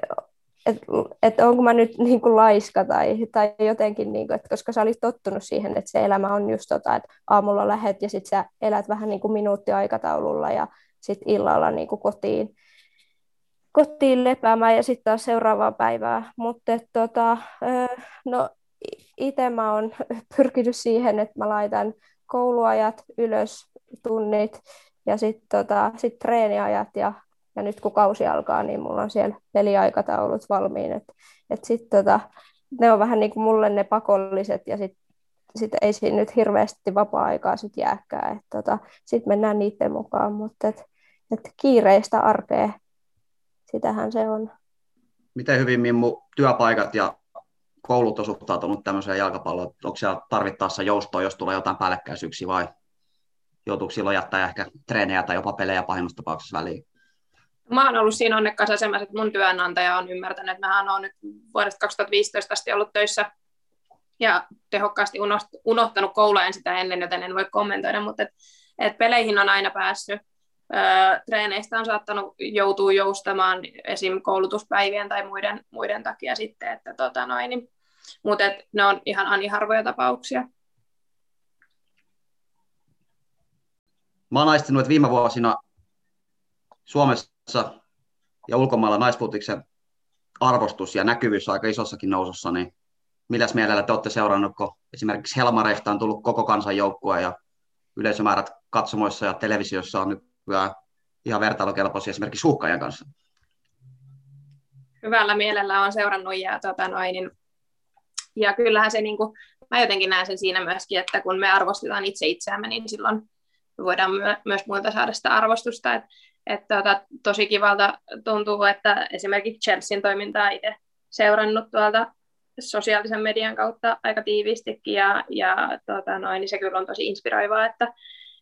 että et onko mä nyt niin kuin laiska tai, tai jotenkin, niin kuin, että koska sä olit tottunut siihen, että se elämä on just tota, että aamulla lähet ja sitten sä elät vähän niin kuin minuuttiaikataululla ja sitten illalla niin kuin kotiin, kotiin lepäämään ja sitten taas seuraavaa päivää. Mutta tota, no, itse mä oon pyrkinyt siihen, että mä laitan kouluajat ylös, tunnit ja sitten tota, sit treeniajat ja ja nyt kun kausi alkaa, niin mulla on siellä peliaikataulut valmiin. Et, et sit, tota, ne on vähän niin kuin mulle ne pakolliset ja sitten sit ei siinä nyt hirveästi vapaa-aikaa sit jääkään. tota, sitten mennään niiden mukaan, mutta et, et kiireistä arkea, sitähän se on. Miten hyvin Mimmu työpaikat ja koulut on suhtautunut tämmöiseen jalkapalloon? Onko siellä tarvittaessa joustoa, jos tulee jotain päällekkäisyyksiä vai joutuuko silloin jättää ehkä treenejä tai jopa pelejä pahimmassa tapauksessa väliin? Mä oon ollut siinä onnekkaassa asemassa, että mun työnantaja on ymmärtänyt, että mä oon nyt vuodesta 2015 asti ollut töissä ja tehokkaasti unohtanut koulujen sitä ennen, joten en voi kommentoida, mutta et, et peleihin on aina päässyt. Öö, treeneistä on saattanut joutua joustamaan esim. koulutuspäivien tai muiden, muiden takia sitten, että tota noin, niin, mutta et ne on ihan ani harvoja tapauksia. Mä oon aistinut, että viime vuosina Suomessa ja ulkomailla naisputiksen arvostus ja näkyvyys aika isossakin nousussa, niin milläs mielellä te olette seurannut, kun esimerkiksi Helmareista on tullut koko kansan joukkue ja yleisömäärät katsomoissa ja televisiossa on nykyään ihan vertailukelpoisia esimerkiksi huuhkajan kanssa? Hyvällä mielellä on seurannut ja, tota noin, niin, ja kyllähän se, niin kuin, mä jotenkin näen sen siinä myöskin, että kun me arvostetaan itse itseämme, niin silloin voidaan myö- myös muilta saada sitä arvostusta. Et että tota, tosi kivalta tuntuu, että esimerkiksi Chelsean toimintaa itse seurannut tuolta sosiaalisen median kautta aika tiiviistikin ja, ja tota noin, niin se kyllä on tosi inspiroivaa, että,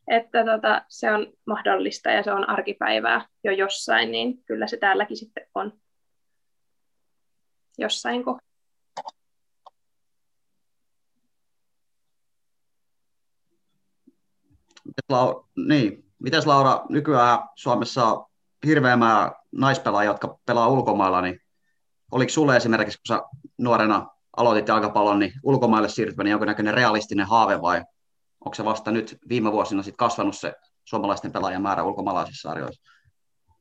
että tota, se on mahdollista ja se on arkipäivää jo jossain, niin kyllä se täälläkin sitten on jossain kohdassa. Niin, Mites Laura, nykyään Suomessa on hirveä määrä naispelaajia, jotka pelaa ulkomailla, niin oliko sulle esimerkiksi, kun sä nuorena aloitit jalkapallon, niin ulkomaille siirtyminen jonkinnäköinen realistinen haave vai onko se vasta nyt viime vuosina sit kasvanut se suomalaisten pelaajien määrä ulkomaalaisissa sarjoissa?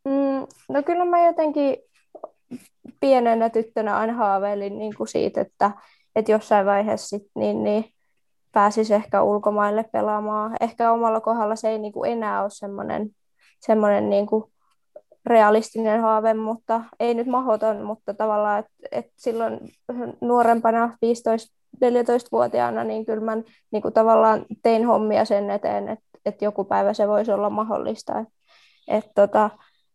Mm, no kyllä mä jotenkin pienenä tyttönä aina haaveilin niin kuin siitä, että, että jossain vaiheessa sit, niin, niin pääsisi ehkä ulkomaille pelaamaan. Ehkä omalla kohdalla se ei niin kuin enää ole semmoinen, semmoinen niin kuin realistinen haave, mutta ei nyt mahoton, mutta tavallaan, että et silloin nuorempana 15-14-vuotiaana, niin kyllä mä niin kuin tavallaan tein hommia sen eteen, että, että joku päivä se voisi olla mahdollista. Et, et tota,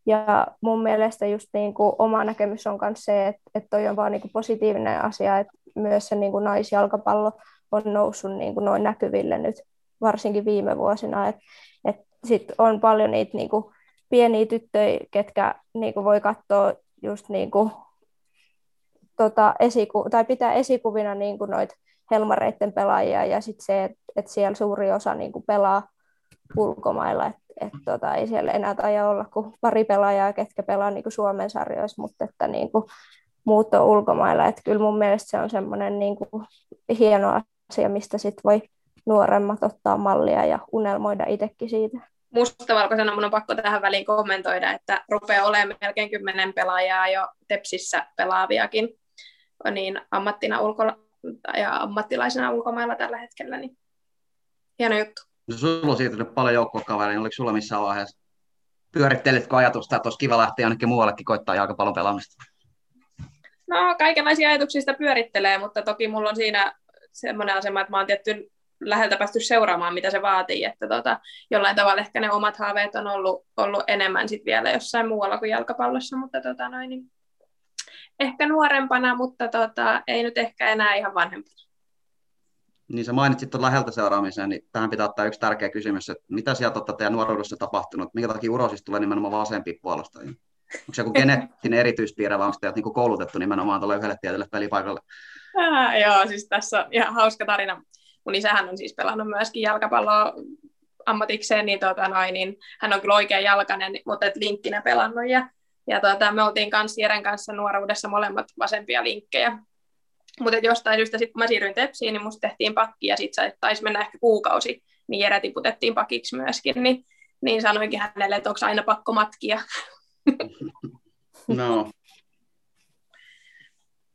ja mun mielestä just niin kuin oma näkemys on myös se, että, että toi on vaan niin kuin positiivinen asia, että myös se niin kuin naisjalkapallo on noussut niin kuin noin näkyville nyt, varsinkin viime vuosina. Et, et sit on paljon niitä niin kuin pieniä tyttöjä, ketkä niin kuin voi katsoa just niin kuin, tota, esiku- tai pitää esikuvina niin kuin noit helmareiden pelaajia ja sitten se, että et siellä suuri osa niin kuin pelaa ulkomailla, että et, tota, ei siellä enää taida olla kuin pari pelaajaa, ketkä pelaa niin kuin Suomen sarjoissa, mutta että niin kuin, muut on ulkomailla. Että kyllä mun mielestä se on semmoinen niin kuin hieno asia, mistä sit voi nuoremmat ottaa mallia ja unelmoida itsekin siitä. Mustavalkoisena mun on pakko tähän väliin kommentoida, että rupeaa olemaan melkein kymmenen pelaajaa jo Tepsissä pelaaviakin niin ammattina ulko- ja ammattilaisena ulkomailla tällä hetkellä, niin hieno juttu. No, sulla on siirtynyt paljon joukkuekavereita, niin oliko sulla missään vaiheessa pyörittelitkö ajatusta, että olisi kiva lähteä jonnekin muuallekin koittaa jalkapallon pelaamista? No, kaikenlaisia ajatuksia sitä pyörittelee, mutta toki mulla on siinä semmoinen asema, että mä oon tietty läheltä päästy seuraamaan, mitä se vaatii, että tota, jollain tavalla ehkä ne omat haaveet on ollut, ollut enemmän sit vielä jossain muualla kuin jalkapallossa, mutta tota noin, niin ehkä nuorempana, mutta tota, ei nyt ehkä enää ihan vanhempana. Niin sä mainitsit tuon läheltä seuraamisen, niin tähän pitää ottaa yksi tärkeä kysymys, että mitä sieltä on teidän nuoruudessa tapahtunut, minkä takia urosista tulee nimenomaan vasempi puolustajia? Onko se joku geneettinen erityispiirre vai onko teidät niin koulutettu nimenomaan tuolle yhdelle tietylle pelipaikalle? Joo, siis tässä on ihan hauska tarina. Mun isähän on siis pelannut myöskin jalkapalloa ammatikseen, niin, tota noin, niin hän on kyllä oikea jalkainen, mutta et linkkinä pelannut. Ja, ja tota, me oltiin kanssa Jeren kanssa nuoruudessa molemmat vasempia linkkejä. Mutta jostain syystä sitten kun mä siirryin Tepsiin, niin musta tehtiin pakki ja sitten taisi mennä ehkä kuukausi, niin Jere tiputettiin pakiksi myöskin, niin, niin sanoinkin hänelle, että onko aina pakko matkia. No.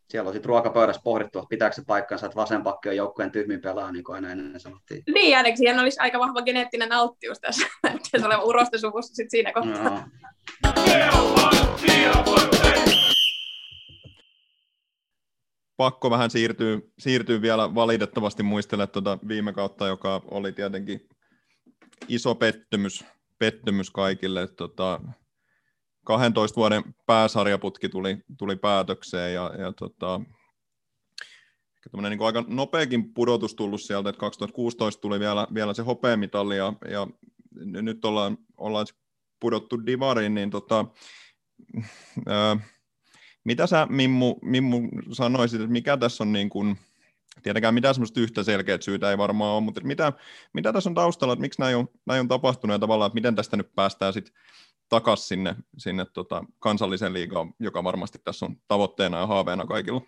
Siellä on sitten ruokapöydässä pohdittu, että pitääkö se paikkansa, että vasen pakki on joukkueen tyhmin pelaa, niin kuin aina ennen sanottiin. Niin, ainakin siihen olisi aika vahva geneettinen alttius tässä, että se oleva urostesuvussa sitten siinä kohtaa. No. Pakko vähän siirtyy, siirtyy vielä valitettavasti muistella tuota viime kautta, joka oli tietenkin iso pettymys, pettymys kaikille. Tota, 12 vuoden pääsarjaputki tuli, tuli päätökseen ja, ja tota, niin aika nopeakin pudotus tullut sieltä, että 2016 tuli vielä, vielä se hopeamitali ja, ja nyt ollaan, ollaan pudottu divariin, niin tota, ää, mitä sä Mimmu, Mimmu sanoisit, että mikä tässä on niin kuin, tietenkään mitään semmoista yhtä selkeät syytä ei varmaan ole, mutta mitä, mitä tässä on taustalla, että miksi näin on, näin on tapahtunut ja tavallaan, että miten tästä nyt päästään sitten takaisin sinne, sinne tota kansallisen liigaan, joka varmasti tässä on tavoitteena ja haaveena kaikilla.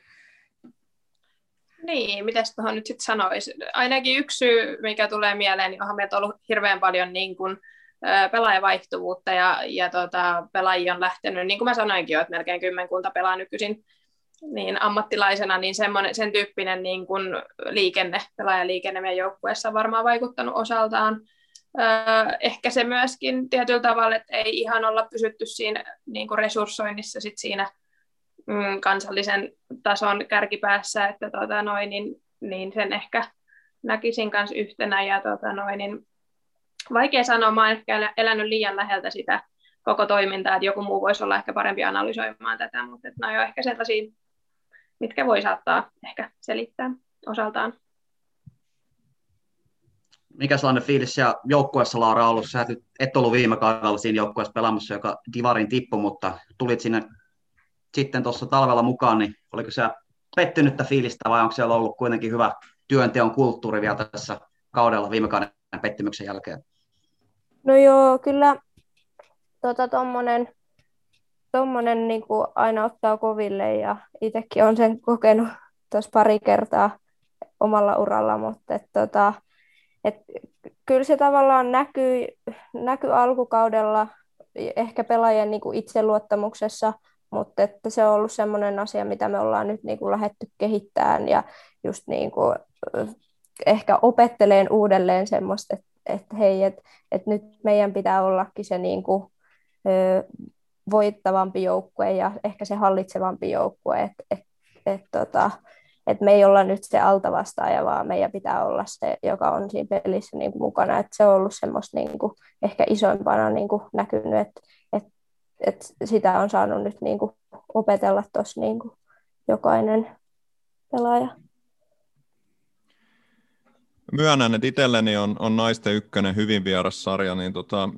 Niin, miten tuohon nyt sitten sanoisi? Ainakin yksi syy, mikä tulee mieleen, niin onhan meiltä ollut hirveän paljon niin kuin, pelaajavaihtuvuutta ja, ja tota, pelaajia on lähtenyt, niin kuin mä sanoinkin jo, että melkein kymmenkunta pelaa nykyisin niin ammattilaisena, niin sen tyyppinen niin kuin liikenne, pelaajaliikenne meidän joukkueessa on varmaan vaikuttanut osaltaan. Ehkä se myöskin tietyllä tavalla, että ei ihan olla pysytty siinä niin kuin resurssoinnissa sit siinä mm, kansallisen tason kärkipäässä, että tota, noin, niin, niin sen ehkä näkisin kanssa yhtenä. Ja tota, noin, niin vaikea sanoa, mä ehkä elänyt liian läheltä sitä koko toimintaa, että joku muu voisi olla ehkä parempi analysoimaan tätä, mutta nämä on ehkä sellaisia, mitkä voi saattaa ehkä selittää osaltaan. Mikä sellainen fiilis siellä joukkueessa, Laura, ollut? Sä et, et ollut viime kaudella siinä joukkueessa pelaamassa, joka Divarin tippu, mutta tulit sinne sitten tuossa talvella mukaan, niin oliko se pettynyttä fiilistä vai onko siellä ollut kuitenkin hyvä työnteon kulttuuri vielä tässä kaudella viime kauden pettymyksen jälkeen? No joo, kyllä tota, tommonen, tommonen niin kuin aina ottaa koville ja itsekin on sen kokenut tuossa pari kertaa omalla uralla, mutta et, tota, et, kyllä se tavallaan näkyy, näkyy alkukaudella ehkä pelaajien niin kuin itseluottamuksessa, mutta että se on ollut sellainen asia, mitä me ollaan nyt niin kuin lähdetty kehittämään ja just niin kuin, ehkä opetteleen uudelleen semmoista, että, että hei, että, että nyt meidän pitää ollakin se niin kuin, voittavampi joukkue ja ehkä se hallitsevampi joukkue, että, että, että, tota, että me ei olla nyt se altavastaaja, vaan meidän pitää olla se, joka on siinä pelissä niin kuin mukana. Että se on ollut semmoista niin kuin, ehkä isoimpana niin kuin näkynyt, että, että, että sitä on saanut nyt niin kuin opetella tuossa niin kuin jokainen pelaaja myönnän, että itselleni on, on naisten ykkönen hyvin vieras sarja, niin tota,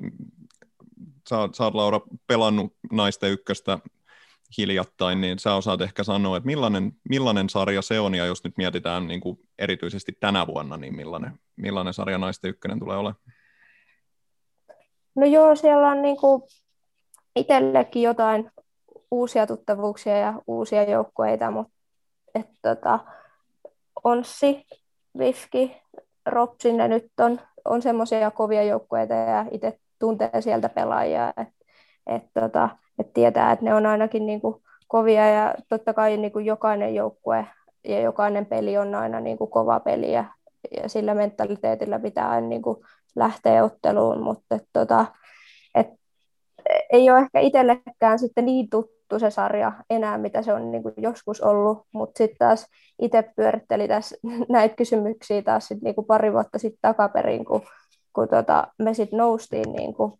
sä, sä oot Laura pelannut naisten ykköstä hiljattain, niin sä osaat ehkä sanoa, että millainen, millainen sarja se on, ja jos nyt mietitään niin kuin erityisesti tänä vuonna, niin millainen, millainen sarja naisten ykkönen tulee olemaan? No joo, siellä on niin kuin itsellekin jotain uusia tuttavuuksia ja uusia joukkueita, mutta että tota, Onssi, Vifki, Ropsin ne nyt on, on semmoisia kovia joukkueita ja itse tuntee sieltä pelaajia, että et, tota, et tietää, että ne on ainakin niinku kovia ja totta kai niinku jokainen joukkue ja jokainen peli on aina niinku kova peli ja, ja sillä mentaliteetillä pitää aina niinku lähteä otteluun, mutta et, tota, et, ei ole ehkä itsellekään sitten niin tuttu se sarja enää, mitä se on niin kuin joskus ollut, mutta sitten taas itse pyöritteli tässä näitä kysymyksiä taas sit niin kuin pari vuotta sitten takaperin, kun, kun tota, me sitten noustiin niin kuin,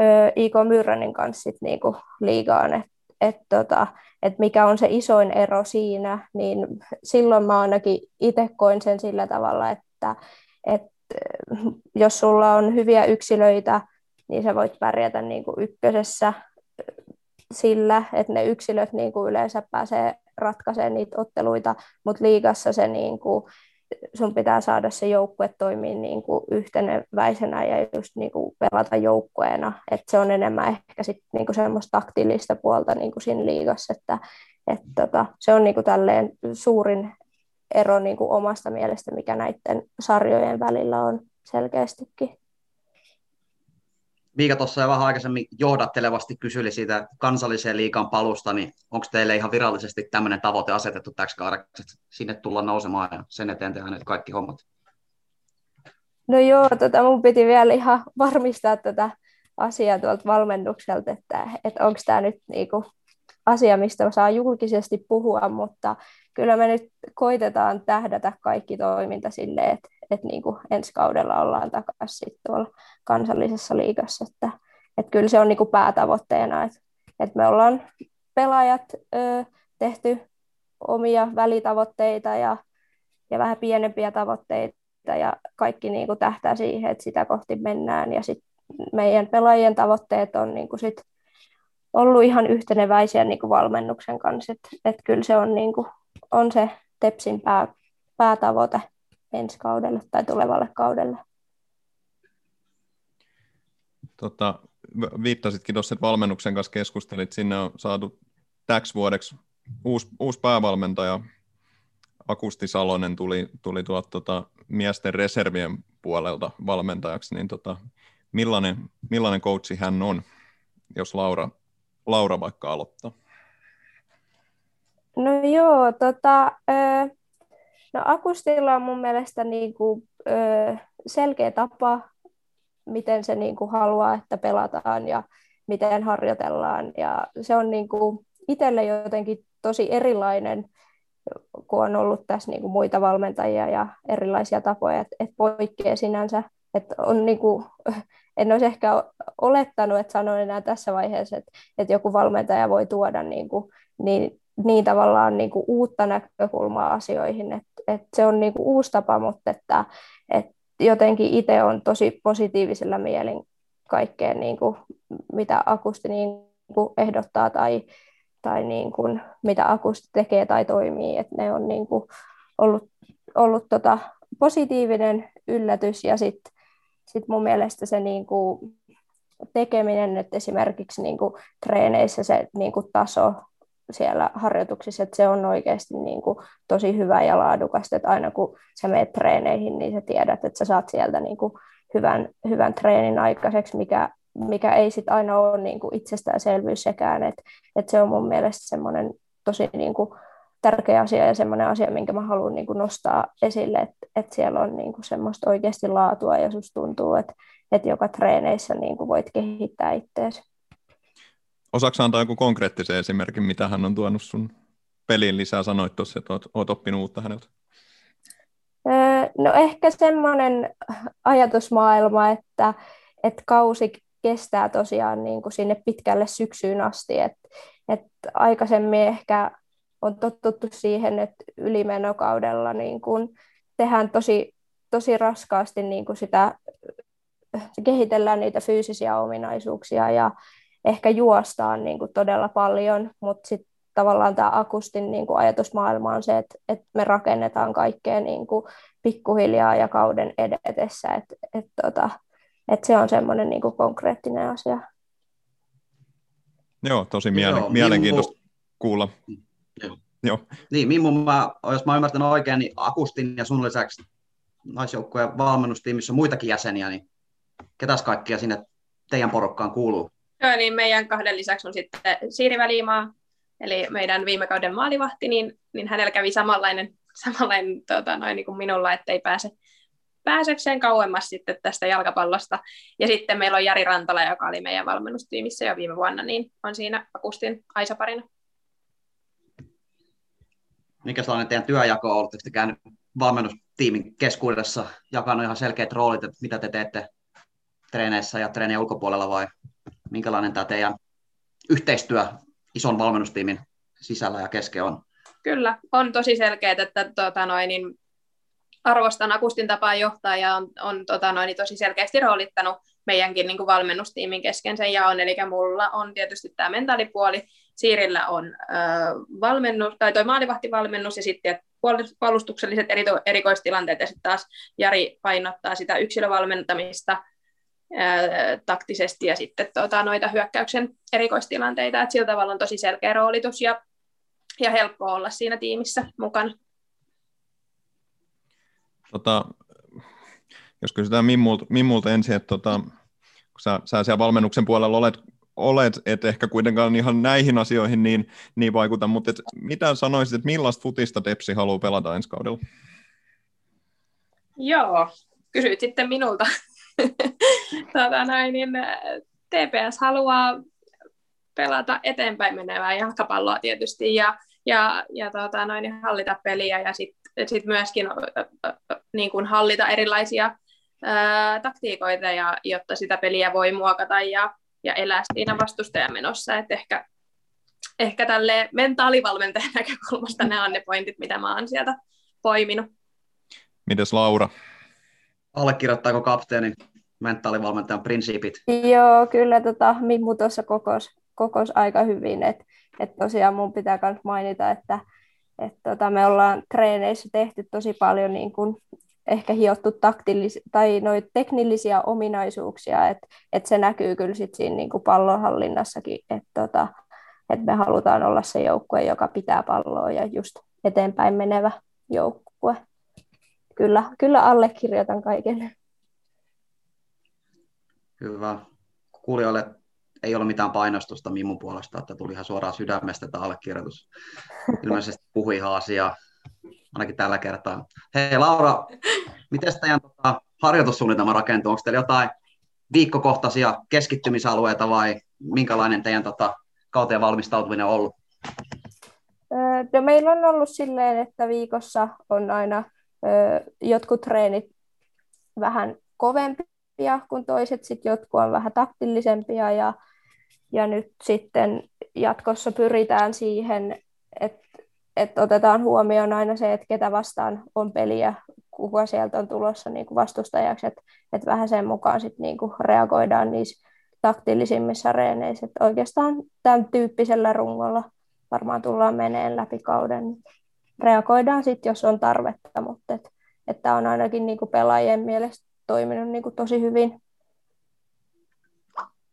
ö, Iko Myrränin kanssa sit niin kuin liigaan, että et tota, et mikä on se isoin ero siinä, niin silloin mä ainakin itse koin sen sillä tavalla, että et, jos sulla on hyviä yksilöitä, niin sä voit pärjätä niin kuin ykkösessä sillä, että ne yksilöt niin kuin yleensä pääsee ratkaisemaan niitä otteluita, mutta liigassa se niin kuin sun pitää saada se joukkue toimii niin kuin yhteneväisenä ja just niin kuin pelata joukkueena. Et se on enemmän ehkä sit niin kuin semmoista taktillista puolta niin kuin siinä liigassa, että et tota, se on niin kuin tälleen suurin ero niin kuin omasta mielestä, mikä näiden sarjojen välillä on selkeästikin. Miika tuossa jo vähän aikaisemmin johdattelevasti kysyi siitä kansalliseen liikan palusta, niin onko teille ihan virallisesti tämmöinen tavoite asetettu täksi kaudeksi, että sinne tullaan nousemaan ja sen eteen tehdään nyt kaikki hommat? No joo, tota, mun piti vielä ihan varmistaa tätä asiaa tuolta valmennukselta, että, että onko tämä nyt niinku asia, mistä saa julkisesti puhua, mutta kyllä me nyt koitetaan tähdätä kaikki toiminta sille, että, että niin kuin ensi kaudella ollaan takaisin tuolla kansallisessa liigassa, että, että kyllä se on niin kuin päätavoitteena, että, että me ollaan pelaajat ö, tehty omia välitavoitteita ja, ja vähän pienempiä tavoitteita ja kaikki niin kuin tähtää siihen, että sitä kohti mennään. Ja sitten meidän pelaajien tavoitteet on niin kuin sit ollut ihan yhteneväisiä niin kuin valmennuksen kanssa, että, että kyllä se on, niin kuin, on se Tepsin pää, päätavoite ensi kaudelle tai tulevalle kaudelle. Tota, viittasitkin tuossa, että valmennuksen kanssa keskustelit, sinne on saatu täksi vuodeksi uusi, uusi päävalmentaja, Akusti Salonen tuli, tuli tuolta tota, miesten reservien puolelta valmentajaksi, niin tota, millainen, millainen coachi hän on, jos Laura, Laura vaikka aloittaa? No joo, tota, no Akustilla on mun mielestä niinku, selkeä tapa, miten se niinku haluaa, että pelataan ja miten harjoitellaan. Ja se on niinku itselle jotenkin tosi erilainen, kun on ollut tässä niinku muita valmentajia ja erilaisia tapoja, että et poikkeaa sinänsä. Et on niinku, en olisi ehkä olettanut, että sanon enää tässä vaiheessa, että, että joku valmentaja voi tuoda niinku, niin, niin tavallaan niinku uutta näkökulmaa asioihin, että, että se on niinku uusi tapa, mutta että, että jotenkin itse on tosi positiivisella mielin kaikkeen, niin kuin, mitä Akusti niin kuin ehdottaa tai, tai niin kuin, mitä Akusti tekee tai toimii. että ne on niin kuin, ollut, ollut tota, positiivinen yllätys ja sitten sit mun mielestä se niin kuin, tekeminen, että esimerkiksi niin kuin, treeneissä se niin kuin, taso siellä harjoituksissa, että se on oikeasti niin kuin tosi hyvä ja laadukasta, että aina kun sä menet treeneihin, niin sä tiedät, että sä saat sieltä niin kuin hyvän, hyvän treenin aikaiseksi, mikä, mikä ei sit aina ole niin kuin itsestäänselvyys sekään, että, että se on mun mielestä semmoinen tosi niin kuin tärkeä asia ja semmoinen asia, minkä mä haluan niin kuin nostaa esille, että, että siellä on niin kuin semmoista oikeasti laatua ja susta tuntuu, että, että joka treeneissä niin kuin voit kehittää itseäsi. Osaatko antaa joku konkreettisen esimerkin, mitä hän on tuonut sun peliin lisää? Sanoit tuossa, että oot, oot oppinut uutta häneltä. No ehkä semmoinen ajatusmaailma, että, että kausi kestää tosiaan niin kuin sinne pitkälle syksyyn asti. että että aikaisemmin ehkä on tottuttu siihen, että ylimenokaudella niin kuin tehdään tosi, tosi raskaasti niin kuin sitä, kehitellään niitä fyysisiä ominaisuuksia ja ehkä juostaan niin kuin todella paljon, mutta sitten tavallaan tämä akustin niin kuin ajatusmaailma on se, että, että me rakennetaan kaikkea niin kuin pikkuhiljaa ja kauden edetessä, että, että, tota, että se on semmoinen niin kuin konkreettinen asia. Joo, tosi miele- Joo, mielenkiintoista Mimmu... kuulla. Joo. Joo. Niin, Mimmu, mä, jos mä ymmärtänyt oikein, niin Akustin ja sun lisäksi naisjoukkueen valmennustiimissä on muitakin jäseniä, niin ketäs kaikkia sinne teidän porukkaan kuuluu? Joo, niin meidän kahden lisäksi on sitten Siiri Välimaa, eli meidän viime kauden maalivahti, niin, niin hänellä kävi samanlainen, samanlainen tota, noin niin kuin minulla, ettei pääse pääsekseen kauemmas sitten tästä jalkapallosta. Ja sitten meillä on Jari Rantala, joka oli meidän valmennustiimissä jo viime vuonna, niin on siinä Akustin Aisa-parina. Mikä sellainen teidän työjako on ollut? Oletteko käynyt valmennustiimin keskuudessa jakanut ihan selkeät roolit, että mitä te teette treeneissä ja treenien ulkopuolella vai minkälainen tämä teidän yhteistyö ison valmennustiimin sisällä ja kesken on? Kyllä, on tosi selkeä, että tuota, noin, niin arvostan Akustin tapaa johtaa ja on, on tota, noin, niin tosi selkeästi roolittanut meidänkin niin kuin valmennustiimin kesken sen jaon. Eli mulla on tietysti tämä mentaalipuoli, Siirillä on ö, valmennus, tai toi maalivahtivalmennus ja sitten puol- puolustukselliset erikoistilanteet ja sitten taas Jari painottaa sitä yksilövalmentamista ää, taktisesti ja sitten tota, noita hyökkäyksen erikoistilanteita, että sillä tavalla on tosi selkeä roolitus ja, ja helppo olla siinä tiimissä mukana. Tota, jos kysytään Mimmulta, Mimmulta ensin, että tota, kun sä, sä siellä valmennuksen puolella olet, olet et ehkä kuitenkaan ihan näihin asioihin niin, niin vaikuta, mutta et mitä sanoisit, että millaista futista Tepsi haluaa pelata ensi kaudella? Joo, kysyit sitten minulta. tota, näin, niin TPS haluaa pelata eteenpäin menevää jalkapalloa tietysti ja, ja, ja tota, noin, hallita peliä ja sitten sit myöskin niin kuin hallita erilaisia ää, taktiikoita, ja, jotta sitä peliä voi muokata ja, ja elää siinä vastustajamenossa. Et ehkä, ehkä tälle mentaalivalmentajan näkökulmasta nämä on ne pointit, mitä mä oon sieltä poiminut. Mites Laura? Allekirjoittaako kapteeni mentaalivalmentajan prinsiipit? Joo, kyllä tota, Mimmu tuossa kokos, kokos aika hyvin, että et tosiaan mun pitää myös mainita, että et tota, me ollaan treeneissä tehty tosi paljon niin kun ehkä hiottu taktillis- tai noita teknillisiä ominaisuuksia, että et se näkyy kyllä sit siinä niin kuin pallonhallinnassakin, että tota, et me halutaan olla se joukkue, joka pitää palloa ja just eteenpäin menevä joukkue. Kyllä, kyllä allekirjoitan kaiken. Hyvä. Kuulijoille ei ole mitään painostusta Mimun puolesta, että tuli ihan suoraan sydämestä tämä allekirjoitus. Ilmeisesti puhui ihan asiaa, ainakin tällä kertaa. Hei Laura, miten teidän tota, harjoitussuunnitelma rakentuu? Onko teillä jotain viikkokohtaisia keskittymisalueita vai minkälainen teidän tota, kauteen valmistautuminen on ollut? No, meillä on ollut silleen, että viikossa on aina jotkut treenit vähän kovempia kuin toiset, sitten jotkut on vähän taktillisempia ja, ja nyt sitten jatkossa pyritään siihen, että, että otetaan huomioon aina se, että ketä vastaan on peliä, kuka sieltä on tulossa niin kuin vastustajaksi, että, että vähän sen mukaan sitten niin kuin reagoidaan niissä taktillisimmissa reeneissä. Että oikeastaan tämän tyyppisellä rungolla varmaan tullaan meneen läpi kauden. Reagoidaan sitten, jos on tarvetta, mutta et, että on ainakin niin kuin pelaajien mielestä toiminut niin kuin tosi hyvin.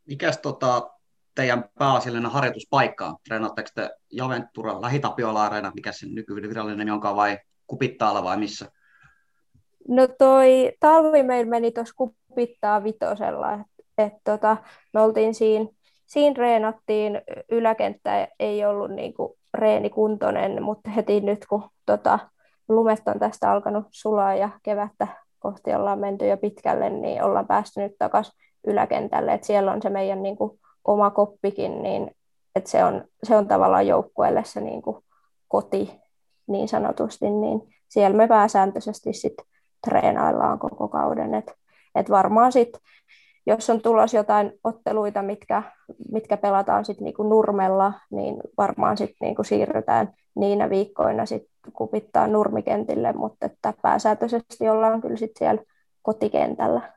Mikäs tota, teidän pääasiallinen harjoituspaikka on? Treenaatteko te Javenturan lähitapiola-areena, mikä sen nykyinen virallinen nimi onkaan, vai Kupittaalla vai missä? No toi talvi meillä meni tuossa Kupittaa vitosella, että et tota, me oltiin siinä, siinä reenattiin, yläkenttä ei ollut niinku reenikuntoinen, mutta heti nyt kun tota, lumet on tästä alkanut sulaa ja kevättä kohti ollaan menty jo pitkälle, niin ollaan päästy nyt takaisin yläkentälle, että siellä on se meidän niinku, oma koppikin, niin että se on, se on tavallaan joukkueelle se niinku, koti niin sanotusti, niin siellä me pääsääntöisesti sitten treenaillaan koko kauden, että et varmaan sitten jos on tulossa jotain otteluita, mitkä, mitkä pelataan sitten niinku nurmella, niin varmaan sitten niinku siirrytään niinä viikkoina sitten kupittaa nurmikentille, mutta että pääsääntöisesti ollaan kyllä sitten siellä kotikentällä.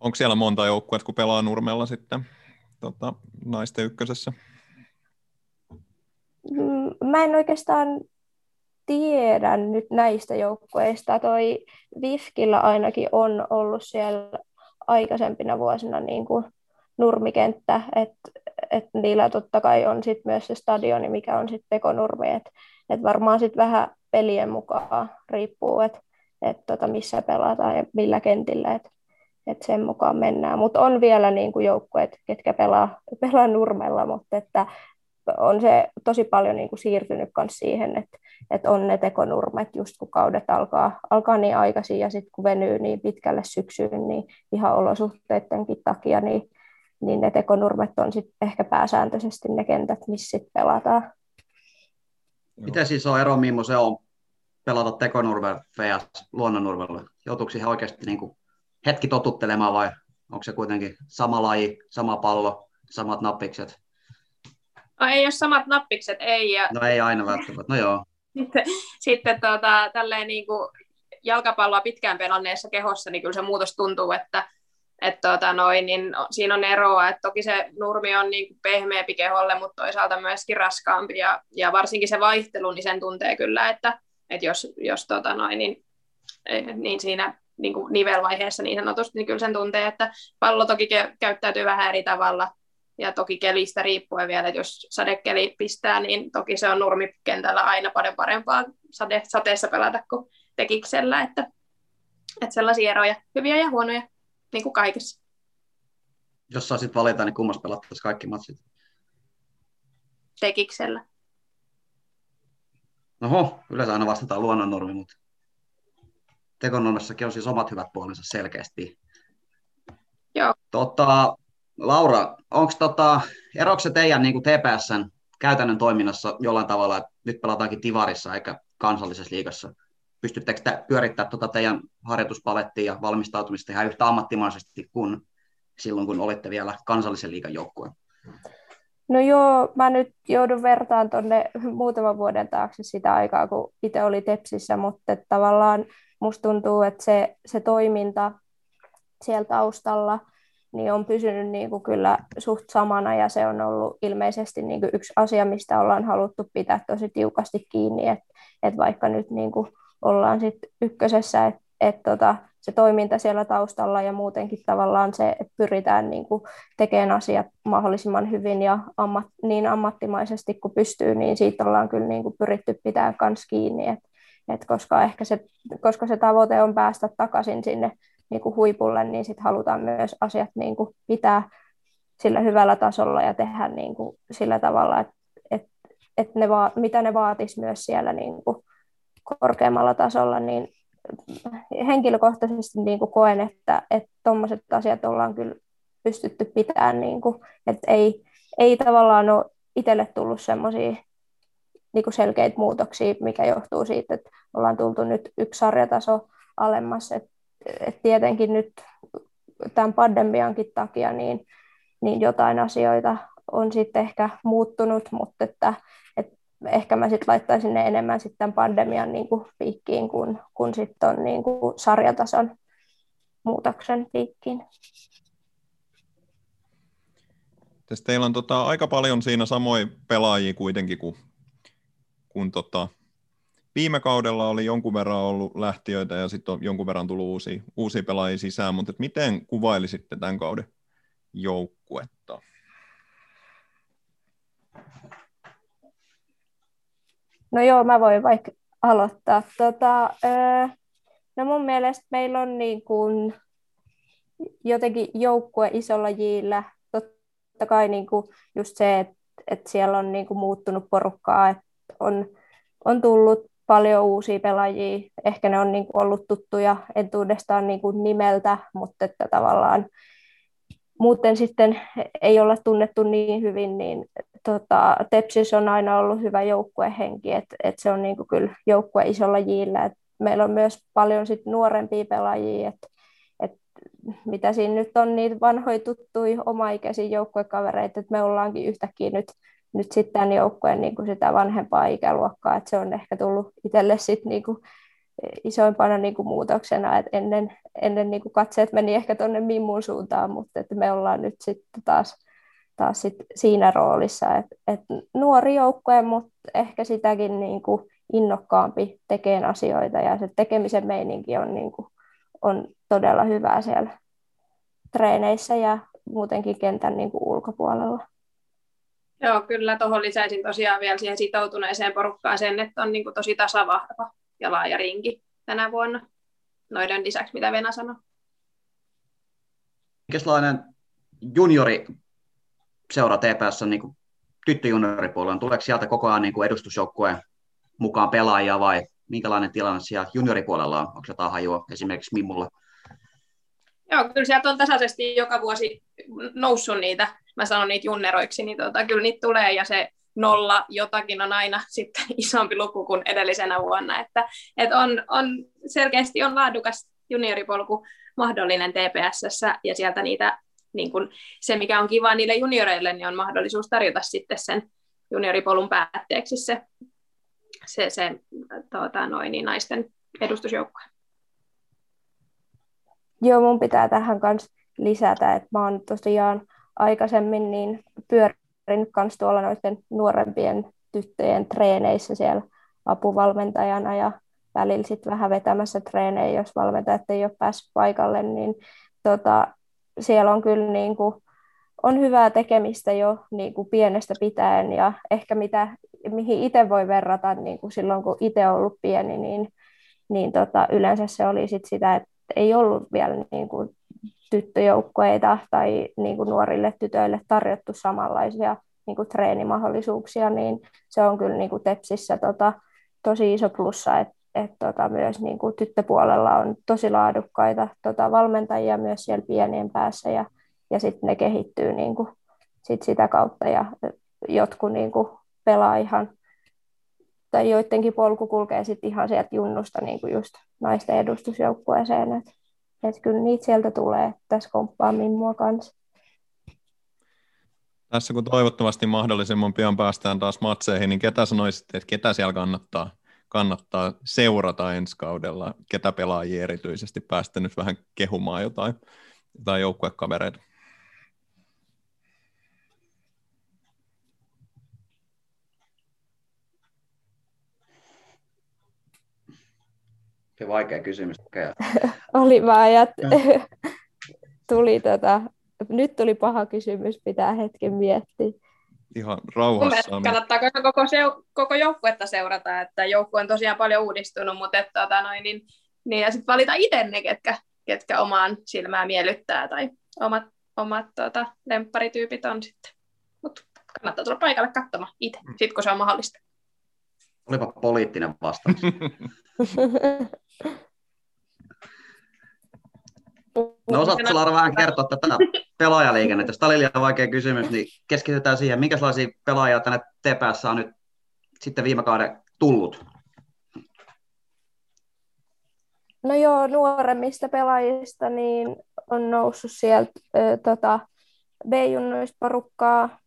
Onko siellä monta joukkuetta, kun pelaa nurmella sitten tota, naisten ykkösessä? Mm, mä en oikeastaan tiedä nyt näistä joukkueista. Toi Vifkillä ainakin on ollut siellä aikaisempina vuosina niin kuin nurmikenttä, että et niillä totta kai on sit myös se stadioni, mikä on sitten pekonurmi, että et varmaan sitten vähän pelien mukaan riippuu, että et tota, missä pelataan ja millä kentillä, että et sen mukaan mennään. Mutta on vielä niin kuin joukkueet, ketkä pelaa, pelaa nurmella, mutta että on se tosi paljon niin kuin siirtynyt myös siihen, että, että on ne tekonurmet just kun kaudet alkaa, alkaa niin aikaisin ja sitten kun venyy niin pitkälle syksyyn, niin ihan olosuhteidenkin takia, niin, niin ne tekonurmet on sitten ehkä pääsääntöisesti ne kentät, missä sitten pelataan. Miten siis on ero, millainen se on pelata tekonurmella vs. luonnonurmella? Joutuuko siihen oikeasti niin kuin hetki totuttelemaan vai onko se kuitenkin sama laji, sama pallo, samat nappikset? No ei ole samat nappikset, ei. Ja... No ei aina välttämättä, no joo. Sitten, sitten tuota, tälleen niin kuin jalkapalloa pitkään pelanneessa kehossa, niin kyllä se muutos tuntuu, että, Et tota noin, niin siinä on eroa, että toki se nurmi on niin pehmeämpi keholle, mutta toisaalta myöskin raskaampi ja, ja varsinkin se vaihtelu, niin sen tuntee kyllä, että, että jos, jos tota noin, niin, niin siinä niin kuin nivelvaiheessa niin sanotusti, niin kyllä sen tuntee, että pallo toki käyttäytyy vähän eri tavalla, ja toki kelistä riippuen vielä, että jos sadekeli pistää, niin toki se on nurmikentällä aina paljon parempaa sade, sateessa pelata kuin tekiksellä, että, että sellaisia eroja, hyviä ja huonoja, niin kuin kaikessa. Jos saisit valita, niin kummassa pelattaisiin kaikki matsit? Tekiksellä. Oho, yleensä aina vastataan luonnonnurmi, mutta tekonurmessakin on siis omat hyvät puolensa selkeästi. Joo. Tota, Laura, onko tota, eroako se teidän niin TPSn käytännön toiminnassa jollain tavalla, että nyt pelataankin Tivarissa eikä kansallisessa liigassa? Pystyttekö te pyörittämään tuota teidän harjoituspalettia ja valmistautumista ihan yhtä ammattimaisesti kuin silloin, kun olitte vielä kansallisen liigan joukkueen? No joo, mä nyt joudun vertaan tuonne muutaman vuoden taakse sitä aikaa, kun itse oli Tepsissä, mutta tavallaan musta tuntuu, että se, se toiminta siellä taustalla – niin on pysynyt niin kuin kyllä suht samana ja se on ollut ilmeisesti niin kuin yksi asia, mistä ollaan haluttu pitää tosi tiukasti kiinni, että et vaikka nyt niin kuin ollaan sit ykkösessä, että et tota, se toiminta siellä taustalla ja muutenkin tavallaan se, että pyritään niin kuin tekemään asiat mahdollisimman hyvin ja ammat, niin ammattimaisesti kuin pystyy, niin siitä ollaan kyllä niin kuin pyritty pitää myös kiinni, et, et koska ehkä se, koska se tavoite on päästä takaisin sinne niin kuin huipulle, niin sit halutaan myös asiat niin kuin pitää sillä hyvällä tasolla ja tehdä niin kuin sillä tavalla, että, että, että ne mitä ne vaatisi myös siellä niin kuin korkeammalla tasolla, niin henkilökohtaisesti niin kuin koen, että tuommoiset asiat ollaan kyllä pystytty pitämään, niin kuin, että ei, ei tavallaan ole itselle tullut semmoisia niin selkeitä muutoksia, mikä johtuu siitä, että ollaan tultu nyt yksi sarjataso alemmas, että et tietenkin nyt tämän pandemiankin takia niin, niin jotain asioita on sitten ehkä muuttunut, mutta että, että ehkä mä sitten laittaisin ne enemmän sitten pandemian niin kuin piikkiin kuin, kuin sitten on niin kuin sarjatason muutoksen piikkiin. Tässä teillä on tota, aika paljon siinä samoja pelaajia kuitenkin kuin, kuin tota, viime kaudella oli jonkun verran ollut lähtiöitä ja sitten on jonkun verran tullut uusia, uusia pelaajia sisään, mutta miten kuvailisitte tämän kauden joukkuetta? No joo, mä voin vaikka aloittaa. Tota, no mun mielestä meillä on niin kuin jotenkin joukkue isolla jillä. Totta kai niin kuin just se, että, että siellä on niin kuin muuttunut porukkaa, että on, on tullut paljon uusia pelaajia. Ehkä ne on niin kuin ollut tuttuja entuudestaan niin kuin nimeltä, mutta että tavallaan muuten sitten ei olla tunnettu niin hyvin, niin tota, Tepsis on aina ollut hyvä joukkuehenki, että et se on niin kuin kyllä joukkue isolla jillä. Meillä on myös paljon sit nuorempia pelaajia, että et mitä siinä nyt on niitä vanhoja tuttuja omaikäisiä joukkuekavereita, että me ollaankin yhtäkkiä nyt nyt sitten tämän joukkueen niin kuin sitä vanhempaa ikäluokkaa, että se on ehkä tullut itselle sitten niin kuin isoimpana niin kuin muutoksena, että ennen, ennen niin kuin katseet meni ehkä tuonne Mimmun suuntaan, mutta että me ollaan nyt sitten taas, taas sit siinä roolissa, että, että nuori joukkue, mutta ehkä sitäkin niin kuin innokkaampi tekemään asioita ja se tekemisen meininki on, niin kuin, on todella hyvää siellä treeneissä ja muutenkin kentän niin kuin ulkopuolella. Joo, kyllä tuohon lisäisin tosiaan vielä siihen sitoutuneeseen porukkaan sen, että on niin kuin tosi tasavahva ja laaja rinki tänä vuonna noiden lisäksi, mitä Venä sanoi. Minkälainen juniori seura TPS on niin kuin tyttöjunioripuolella? Tuleeko sieltä koko ajan niin kuin edustusjoukkueen mukaan pelaajia vai minkälainen tilanne siellä junioripuolella on? Onko jotain hajua esimerkiksi Mimmulla? Joo, kyllä sieltä on tasaisesti joka vuosi noussut niitä, mä sanon niitä junneroiksi, niin tota, kyllä niitä tulee ja se nolla jotakin on aina sitten isompi luku kuin edellisenä vuonna, että, että on, on, selkeästi on laadukas junioripolku mahdollinen TPSssä ja sieltä niitä, niin kun, se mikä on kiva niille junioreille, niin on mahdollisuus tarjota sitten sen junioripolun päätteeksi se, se, se tuota, noin, niin naisten edustusjoukkue. Joo, mun pitää tähän kanssa lisätä. Et mä oon tosiaan aikaisemmin niin pyörinyt myös tuolla noiden nuorempien tyttöjen treeneissä siellä apuvalmentajana ja välillä sitten vähän vetämässä treenejä, jos valmentajat ei ole päässyt paikalle, niin tota, siellä on kyllä niin kuin, on hyvää tekemistä jo niin kuin pienestä pitäen ja ehkä mitä, mihin itse voi verrata niin kuin silloin, kun itse on ollut pieni, niin, niin tota, yleensä se oli sit sitä, että ei ollut vielä niin kuin tyttöjoukkoita tai niin kuin nuorille tytöille tarjottu samanlaisia niin kuin treenimahdollisuuksia, niin se on kyllä niin kuin Tepsissä tota, tosi iso plussa, että et tota, myös niin kuin tyttöpuolella on tosi laadukkaita tota, valmentajia myös siellä pienien päässä ja, ja sitten ne kehittyy niin kuin, sit sitä kautta ja jotkut niin kuin, pelaa ihan tai joidenkin polku kulkee sitten ihan sieltä junnusta niin kuin just naisten edustusjoukkueeseen, että et kyllä niitä sieltä tulee tässä komppaa minua kanssa. Tässä kun toivottavasti mahdollisimman pian päästään taas matseihin, niin ketä sanoisitte, että ketä siellä kannattaa, kannattaa seurata ensi kaudella? Ketä pelaajia erityisesti päästä nyt vähän kehumaan jotain, jotain joukkuekavereita? Se vaikea kysymys. Oli vaan, ajat... tuli tota, nyt tuli paha kysymys, pitää hetken miettiä. Ihan rauhassa. kannattaa koko, seu, koko joukkuetta seurata, että joukkue on tosiaan paljon uudistunut, mutta että, tota, noin, niin, niin, ja sitten valita itse ne, ketkä, ketkä omaan silmään miellyttää tai omat, omat tota, lempparityypit on sitten. Mutta kannattaa tulla paikalle katsomaan itse, mm. sit kun se on mahdollista. Olipa poliittinen vastaus. No osaatko Laura vähän kertoa tätä pelaajaliikennettä? Jos tämä oli liian vaikea kysymys, niin keskitytään siihen, minkälaisia pelaajia tänne TPS on nyt sitten viime kauden tullut? No joo, nuoremmista pelaajista niin on noussut sieltä tota, B-junnuista porukkaa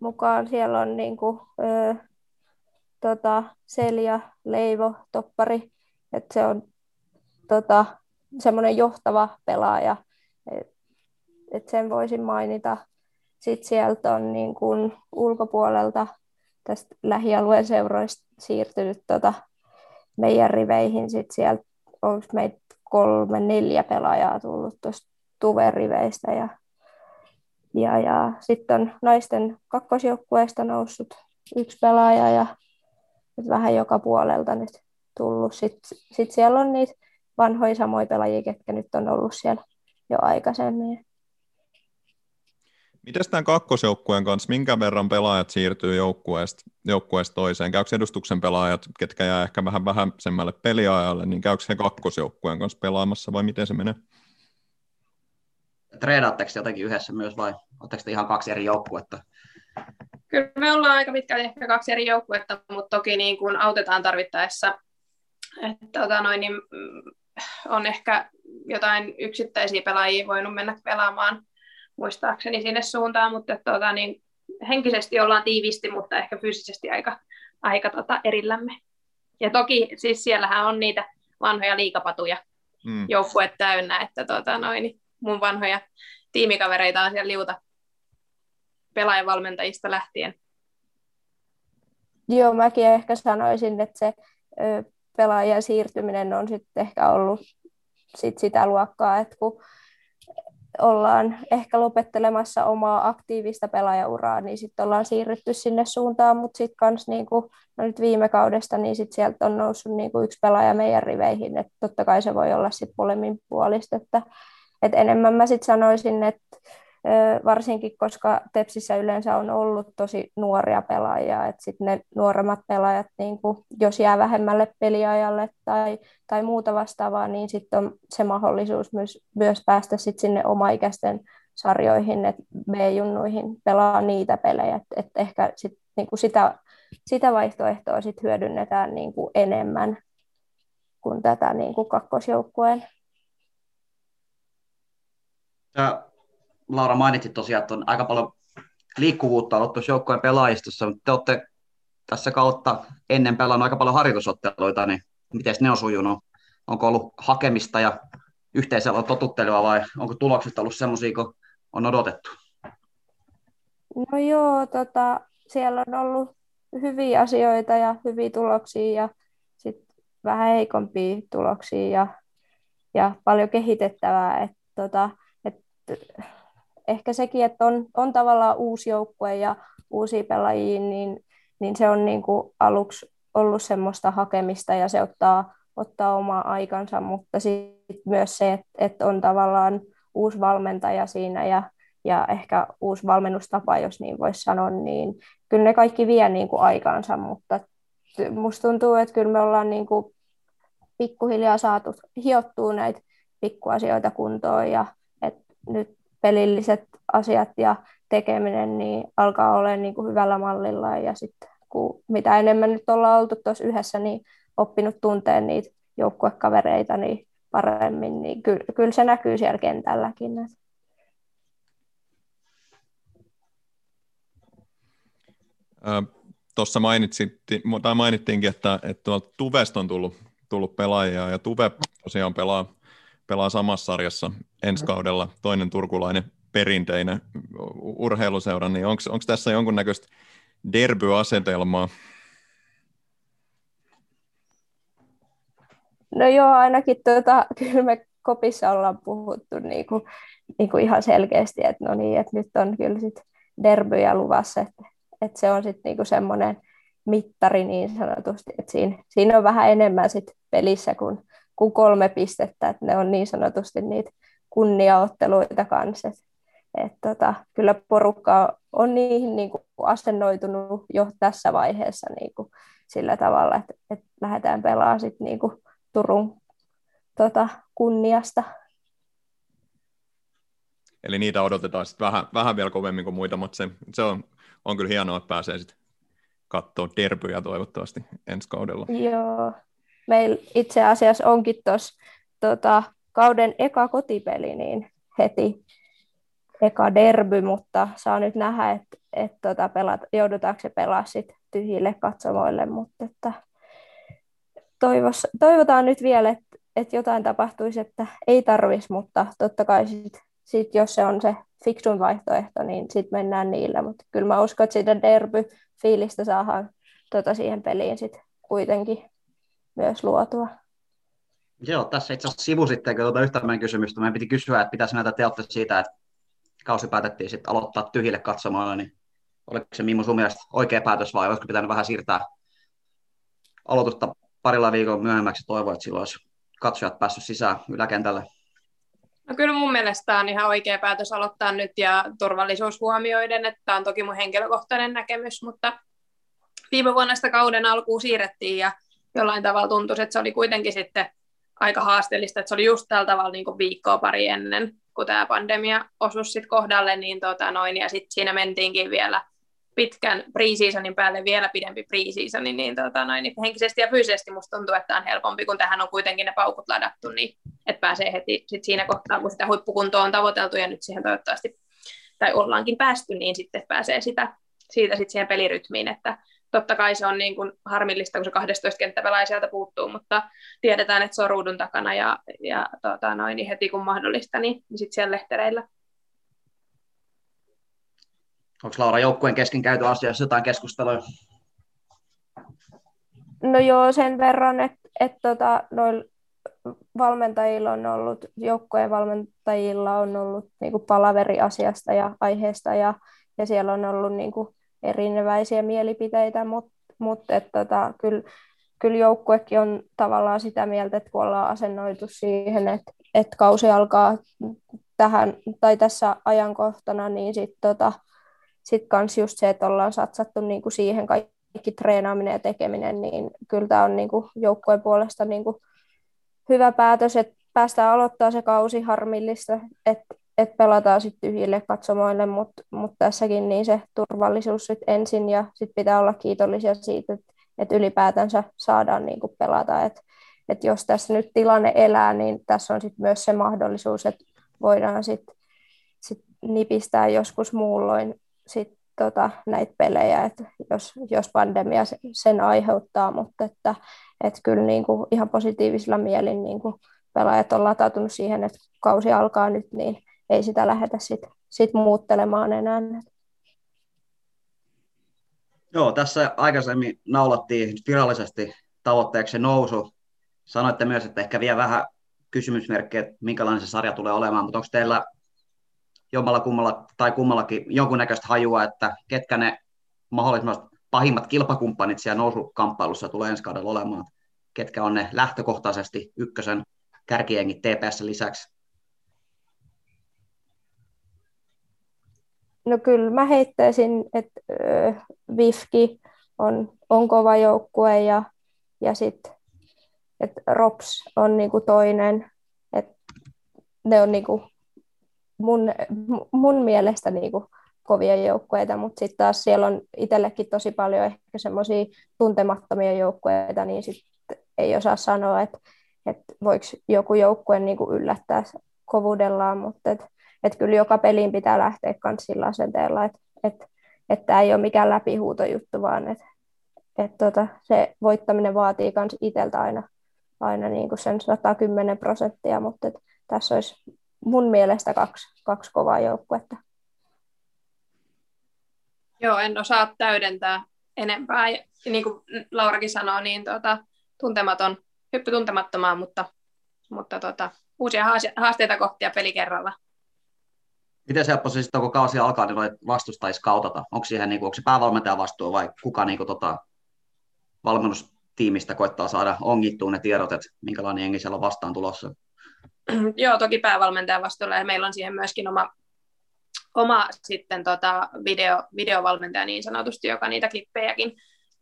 mukaan. Siellä on niin kuin, ö, tota, Selja, Leivo, Toppari. Et se on tota, semmoinen johtava pelaaja, että et sen voisin mainita. Sitten sieltä on niin kuin ulkopuolelta tästä lähialueen seuroista siirtynyt tota meidän riveihin. Sitten sieltä on meitä kolme, neljä pelaajaa tullut tuosta Tuve-riveistä ja, ja, ja sitten on naisten kakkosjoukkueesta noussut yksi pelaaja ja vähän joka puolelta nyt tullut. Sitten sit siellä on niitä vanhoja samoja pelaajia, ketkä nyt on ollut siellä jo aikaisemmin. Miten tämän kakkosjoukkueen kanssa, minkä verran pelaajat siirtyy joukkueesta, joukkueesta toiseen? Käykö edustuksen pelaajat, ketkä jää ehkä vähän vähäisemmälle peliajalle, niin käykö he kakkosjoukkueen kanssa pelaamassa vai miten se menee? Treenaatteko jotenkin yhdessä myös vai oletteko te ihan kaksi eri joukkuetta? Kyllä me ollaan aika pitkälti ehkä kaksi eri joukkuetta, mutta toki niin kuin autetaan tarvittaessa. Että, tota noin, niin mm, on ehkä jotain yksittäisiä pelaajia voinut mennä pelaamaan muistaakseni sinne suuntaan, mutta tuota, niin henkisesti ollaan tiivisti, mutta ehkä fyysisesti aika, aika tota, erillämme. Ja toki siis siellähän on niitä vanhoja liikapatuja mm. joukkue täynnä, että tota, noin, mun vanhoja tiimikavereita on siellä liuta pelaajavalmentajista lähtien. Joo, mäkin ehkä sanoisin, että se ö, pelaajan siirtyminen on sitten ehkä ollut sit sitä luokkaa, että kun ollaan ehkä lopettelemassa omaa aktiivista pelaajauraa, niin sitten ollaan siirrytty sinne suuntaan, mutta sitten kans niinku, no nyt viime kaudesta, niin sit sieltä on noussut niinku yksi pelaaja meidän riveihin, että totta kai se voi olla sitten molemmin puolista, että et enemmän mä sitten sanoisin, että varsinkin koska Tepsissä yleensä on ollut tosi nuoria pelaajia, että sitten ne nuoremmat pelaajat, niin kun, jos jää vähemmälle peliajalle tai, tai muuta vastaavaa, niin sitten on se mahdollisuus myös, myös päästä sit sinne omaikäisten sarjoihin, että B-junnuihin pelaa niitä pelejä, että et ehkä sit, niin sitä, sitä vaihtoehtoa sit hyödynnetään niin kuin enemmän kuin tätä niin kuin kakkosjoukkueen. Ja Laura mainitsit tosiaan, että on aika paljon liikkuvuutta ollut tuossa joukkojen pelaajistossa, mutta te olette tässä kautta ennen pelannut aika paljon harjoitusotteluita, niin miten ne on sujunut? Onko ollut hakemista ja yhteisellä totuttelua vai onko tulokset ollut semmoisia, kun on odotettu? No joo, tota, siellä on ollut hyviä asioita ja hyviä tuloksia ja sitten vähän heikompia tuloksia ja, ja paljon kehitettävää. Et, tota, et, ehkä sekin, että on, on tavallaan uusi joukkue ja uusia pelaajia, niin, niin se on niin kuin aluksi ollut semmoista hakemista ja se ottaa, ottaa omaa aikansa, mutta sitten myös se, että, että on tavallaan uusi valmentaja siinä ja, ja ehkä uusi valmennustapa, jos niin voisi sanoa, niin kyllä ne kaikki vie niin kuin aikaansa, mutta musta tuntuu, että kyllä me ollaan niin kuin pikkuhiljaa saatu hiottua näitä pikkuasioita kuntoon ja että nyt pelilliset asiat ja tekeminen niin alkaa olla niin kuin hyvällä mallilla ja sitten kun mitä enemmän nyt ollaan oltu tuossa yhdessä, niin oppinut tunteen niitä joukkuekavereita niin paremmin, niin kyllä, kyllä se näkyy siellä kentälläkin. Tuossa mainittiinkin, että, että tuolta Tuvesta on tullut, tullut pelaajia, ja Tuve tosiaan pelaa, pelaa samassa sarjassa ensi kaudella, toinen turkulainen perinteinen urheiluseura, niin onko tässä jonkunnäköistä derbyasetelmaa? No joo, ainakin tuota, kyllä me kopissa ollaan puhuttu niin kuin, niin kuin ihan selkeästi, että no niin, että nyt on kyllä sit derbyjä luvassa, että, että se on sitten niin semmoinen mittari niin sanotusti, että siinä, siinä on vähän enemmän sit pelissä kuin, kuin kolme pistettä, että ne on niin sanotusti niitä kunniaotteluita kanssa. Että et tota, kyllä porukka on niihin niin kuin asennoitunut jo tässä vaiheessa niin kuin sillä tavalla, että, että lähdetään pelaamaan sit niin kuin Turun tota, kunniasta. Eli niitä odotetaan sitten vähän, vähän vielä kovemmin kuin muita, mutta se, se on, on kyllä hienoa, että pääsee sitten katsoa derbyjä toivottavasti ensi kaudella. Joo, meillä itse asiassa onkin tuossa tota, kauden eka kotipeli, niin heti eka derby, mutta saa nyt nähdä, että, että tota joudutaanko se pelaa sit tyhjille katsomoille, mutta että toivos, toivotaan nyt vielä, että, että jotain tapahtuisi, että ei tarvitsisi, mutta totta kai sit, sit jos se on se fiksun vaihtoehto, niin sitten mennään niillä, mutta kyllä mä uskon, että siitä derby-fiilistä saadaan tota siihen peliin sit kuitenkin myös luotua. Joo, tässä itse asiassa sivusitteekö tuota yhtä meidän kysymystä. Meidän piti kysyä, että pitäisi näitä teotte siitä, että kausi päätettiin sitten aloittaa tyhjille katsomaan, niin oliko se Mimmo sun mielestä oikea päätös vai olisiko pitänyt vähän siirtää aloitusta parilla viikolla myöhemmäksi toivoa, että silloin olisi katsojat päässyt sisään yläkentälle? No kyllä mun mielestä on ihan oikea päätös aloittaa nyt ja turvallisuus huomioiden, että tämä on toki mun henkilökohtainen näkemys, mutta viime vuonna sitä kauden alkuun siirrettiin ja jollain tavalla tuntui, että se oli kuitenkin sitten aika haasteellista, että se oli just tällä tavalla niin kuin viikkoa pari ennen, kun tämä pandemia osui sitten kohdalle, niin tota noin, ja sitten siinä mentiinkin vielä pitkän pre-seasonin päälle vielä pidempi pre-seasoni, niin, tota noin, niin henkisesti ja fyysisesti musta tuntuu, että on helpompi, kun tähän on kuitenkin ne paukut ladattu, niin että pääsee heti sit siinä kohtaa, kun sitä huippukuntoa on tavoiteltu ja nyt siihen toivottavasti, tai ollaankin päästy, niin sitten pääsee sitä, siitä sitten siihen pelirytmiin, että totta kai se on niin kuin harmillista, kun se 12 kenttäpelaaja sieltä puuttuu, mutta tiedetään, että se on ruudun takana ja, ja tota noin, niin heti kun mahdollista, niin, niin sitten siellä lehtereillä. Onko Laura joukkueen kesken käyty asiassa jotain keskustelua? No joo, sen verran, että et tota, noilla valmentajilla on ollut, joukkojen valmentajilla on ollut niinku palaveri asiasta ja aiheesta ja, ja siellä on ollut niinku erinäväisiä mielipiteitä, mutta mut, tota, kyllä, kyllä joukkuekin on tavallaan sitä mieltä, että kun ollaan asennoitu siihen, että, että kausi alkaa tähän tai tässä ajankohtana, niin sitten tota, sit kans just se, että ollaan satsattu niinku siihen kaikki treenaaminen ja tekeminen, niin kyllä tämä on niinku joukkueen puolesta niinku hyvä päätös, että päästään aloittaa se kausi harmillista, että että pelataan sitten tyhjille katsomoille, mutta mut tässäkin niin se turvallisuus sit ensin ja sitten pitää olla kiitollisia siitä, että et ylipäätänsä saadaan niinku pelata. Et, et jos tässä nyt tilanne elää, niin tässä on sitten myös se mahdollisuus, että voidaan sitten sit nipistää joskus muulloin sit tota, näitä pelejä, että jos, jos pandemia sen aiheuttaa, mutta että et kyllä niinku ihan positiivisilla mielin niinku pelaajat on latautunut siihen, että kausi alkaa nyt, niin ei sitä lähdetä sitten sit muuttelemaan enää. Joo, tässä aikaisemmin naulattiin virallisesti tavoitteeksi nousu. Sanoitte myös, että ehkä vielä vähän kysymysmerkkejä, että minkälainen se sarja tulee olemaan, mutta onko teillä jommalla kummalla tai kummallakin jonkunnäköistä hajua, että ketkä ne mahdollisimman pahimmat kilpakumppanit siellä nousukamppailussa tulee ensi kaudella olemaan? Ketkä on ne lähtökohtaisesti ykkösen kärkijengit TPS lisäksi? No kyllä mä heittäisin, että Vifki on, on kova joukkue ja, ja sitten että Rops on niinku toinen, että ne on niinku mun, mun mielestä niinku kovia joukkueita, mutta sitten taas siellä on itsellekin tosi paljon ehkä semmoisia tuntemattomia joukkueita, niin sitten ei osaa sanoa, että, että voiko joku joukkue niinku yllättää kovuudellaan, mutta et, et kyllä joka peliin pitää lähteä myös sillä asenteella, että et, et tämä ei ole mikään läpihuutojuttu, vaan että et tota, se voittaminen vaatii myös itseltä aina aina niin kuin sen 110 prosenttia, mutta että tässä olisi mun mielestä kaksi, kaksi kovaa joukkuetta. Joo, en osaa täydentää enempää. Ja niin kuin Laurakin sanoo, niin tuota, tuntematon, hyppy tuntemattomaan, mutta, mutta tuota, uusia haasteita kohtia peli kerralla. Miten helppo se sitten, kun kausi alkaa, niin vastustajia skautata? Onko, siihen, niin kuin, onko se päävalmentajan vastuu vai kuka niin kuin, tota, valmennus, tiimistä koittaa saada ongittua ne tiedot, että minkälainen jengi siellä on vastaan tulossa. Joo, toki päävalmentajan vastuulla ja meillä on siihen myöskin oma, oma sitten tota video, videovalmentaja niin sanotusti, joka niitä klippejäkin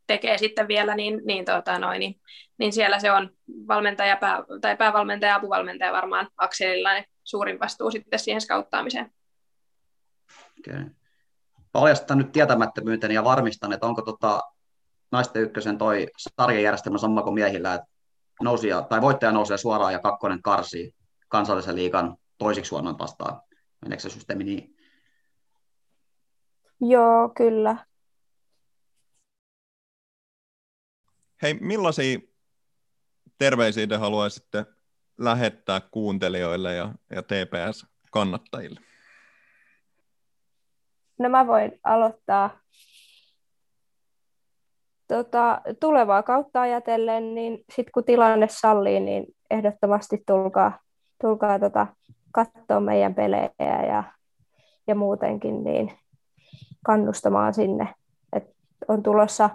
tekee sitten vielä, niin, niin, tota noin, niin, niin siellä se on valmentaja pää, tai päävalmentaja ja apuvalmentaja varmaan Akselilla suurin vastuu sitten siihen skauttaamiseen. Okay. Paljastan nyt tietämättömyyteni ja varmistan, että onko tota naisten ykkösen toi sarjajärjestelmä sama kuin miehillä, että nousia, tai voittaja nousee suoraan ja kakkonen karsii kansallisen liikan toisiksi huonoin vastaan. Meneekö se systeemi niin? Joo, kyllä. Hei, millaisia terveisiä te haluaisitte lähettää kuuntelijoille ja, ja TPS-kannattajille? No mä voin aloittaa tota, tulevaa kautta ajatellen, niin sitten kun tilanne sallii, niin ehdottomasti tulkaa, tulkaa tota, katsoa meidän pelejä ja, ja muutenkin niin kannustamaan sinne. Et on tulossa,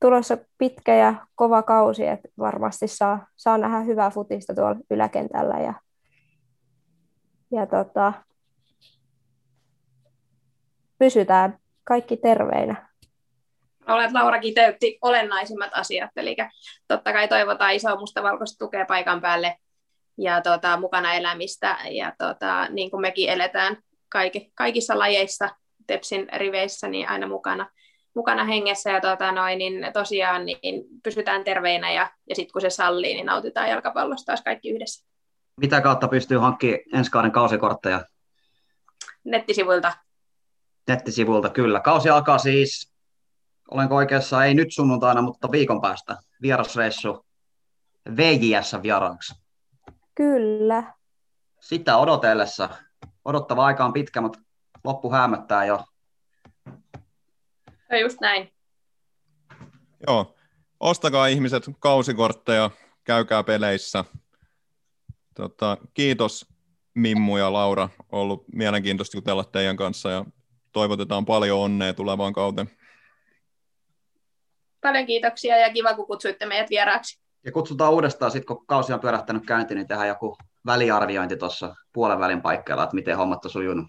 tulossa pitkä ja kova kausi, että varmasti saa, saa nähdä hyvää futista tuolla yläkentällä ja, ja tota, pysytään kaikki terveinä olet Laura kiteytti olennaisimmat asiat, eli totta kai toivotaan isoa mustavalkoista tukea paikan päälle ja tota, mukana elämistä, ja tota, niin kuin mekin eletään kaikki, kaikissa lajeissa Tepsin riveissä, niin aina mukana, mukana hengessä, ja tota, noin, niin tosiaan niin pysytään terveinä, ja, ja sitten kun se sallii, niin nautitaan jalkapallosta taas kaikki yhdessä. Mitä kautta pystyy hankkimaan ensi kauden kausikortteja? Nettisivuilta. Nettisivuilta, kyllä. Kausi alkaa siis olenko oikeassa, ei nyt sunnuntaina, mutta viikon päästä vierasreissu VJS vieraaksi. Kyllä. Sitä odotellessa. Odottava aika on pitkä, mutta loppu hämöttää jo. Ja just näin. Joo, ostakaa ihmiset kausikortteja, käykää peleissä. Tota, kiitos Mimmu ja Laura, ollut mielenkiintoista jutella teidän kanssa ja toivotetaan paljon onnea tulevaan kauteen. Paljon kiitoksia ja kiva, kun kutsuitte meidät vieraaksi. Ja kutsutaan uudestaan, sit, kun kausi on pyörähtänyt käyntiin, niin tehdään joku väliarviointi tuossa puolen välin paikkeilla, että miten hommat on sujunut.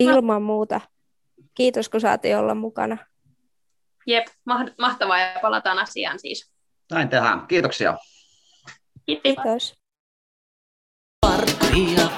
Ilman muuta. Kiitos, kun saatiin olla mukana. Jep, mahtavaa ja palataan asiaan siis. Näin tehdään. Kiitoksia. Kiitos. Kiitos. Partia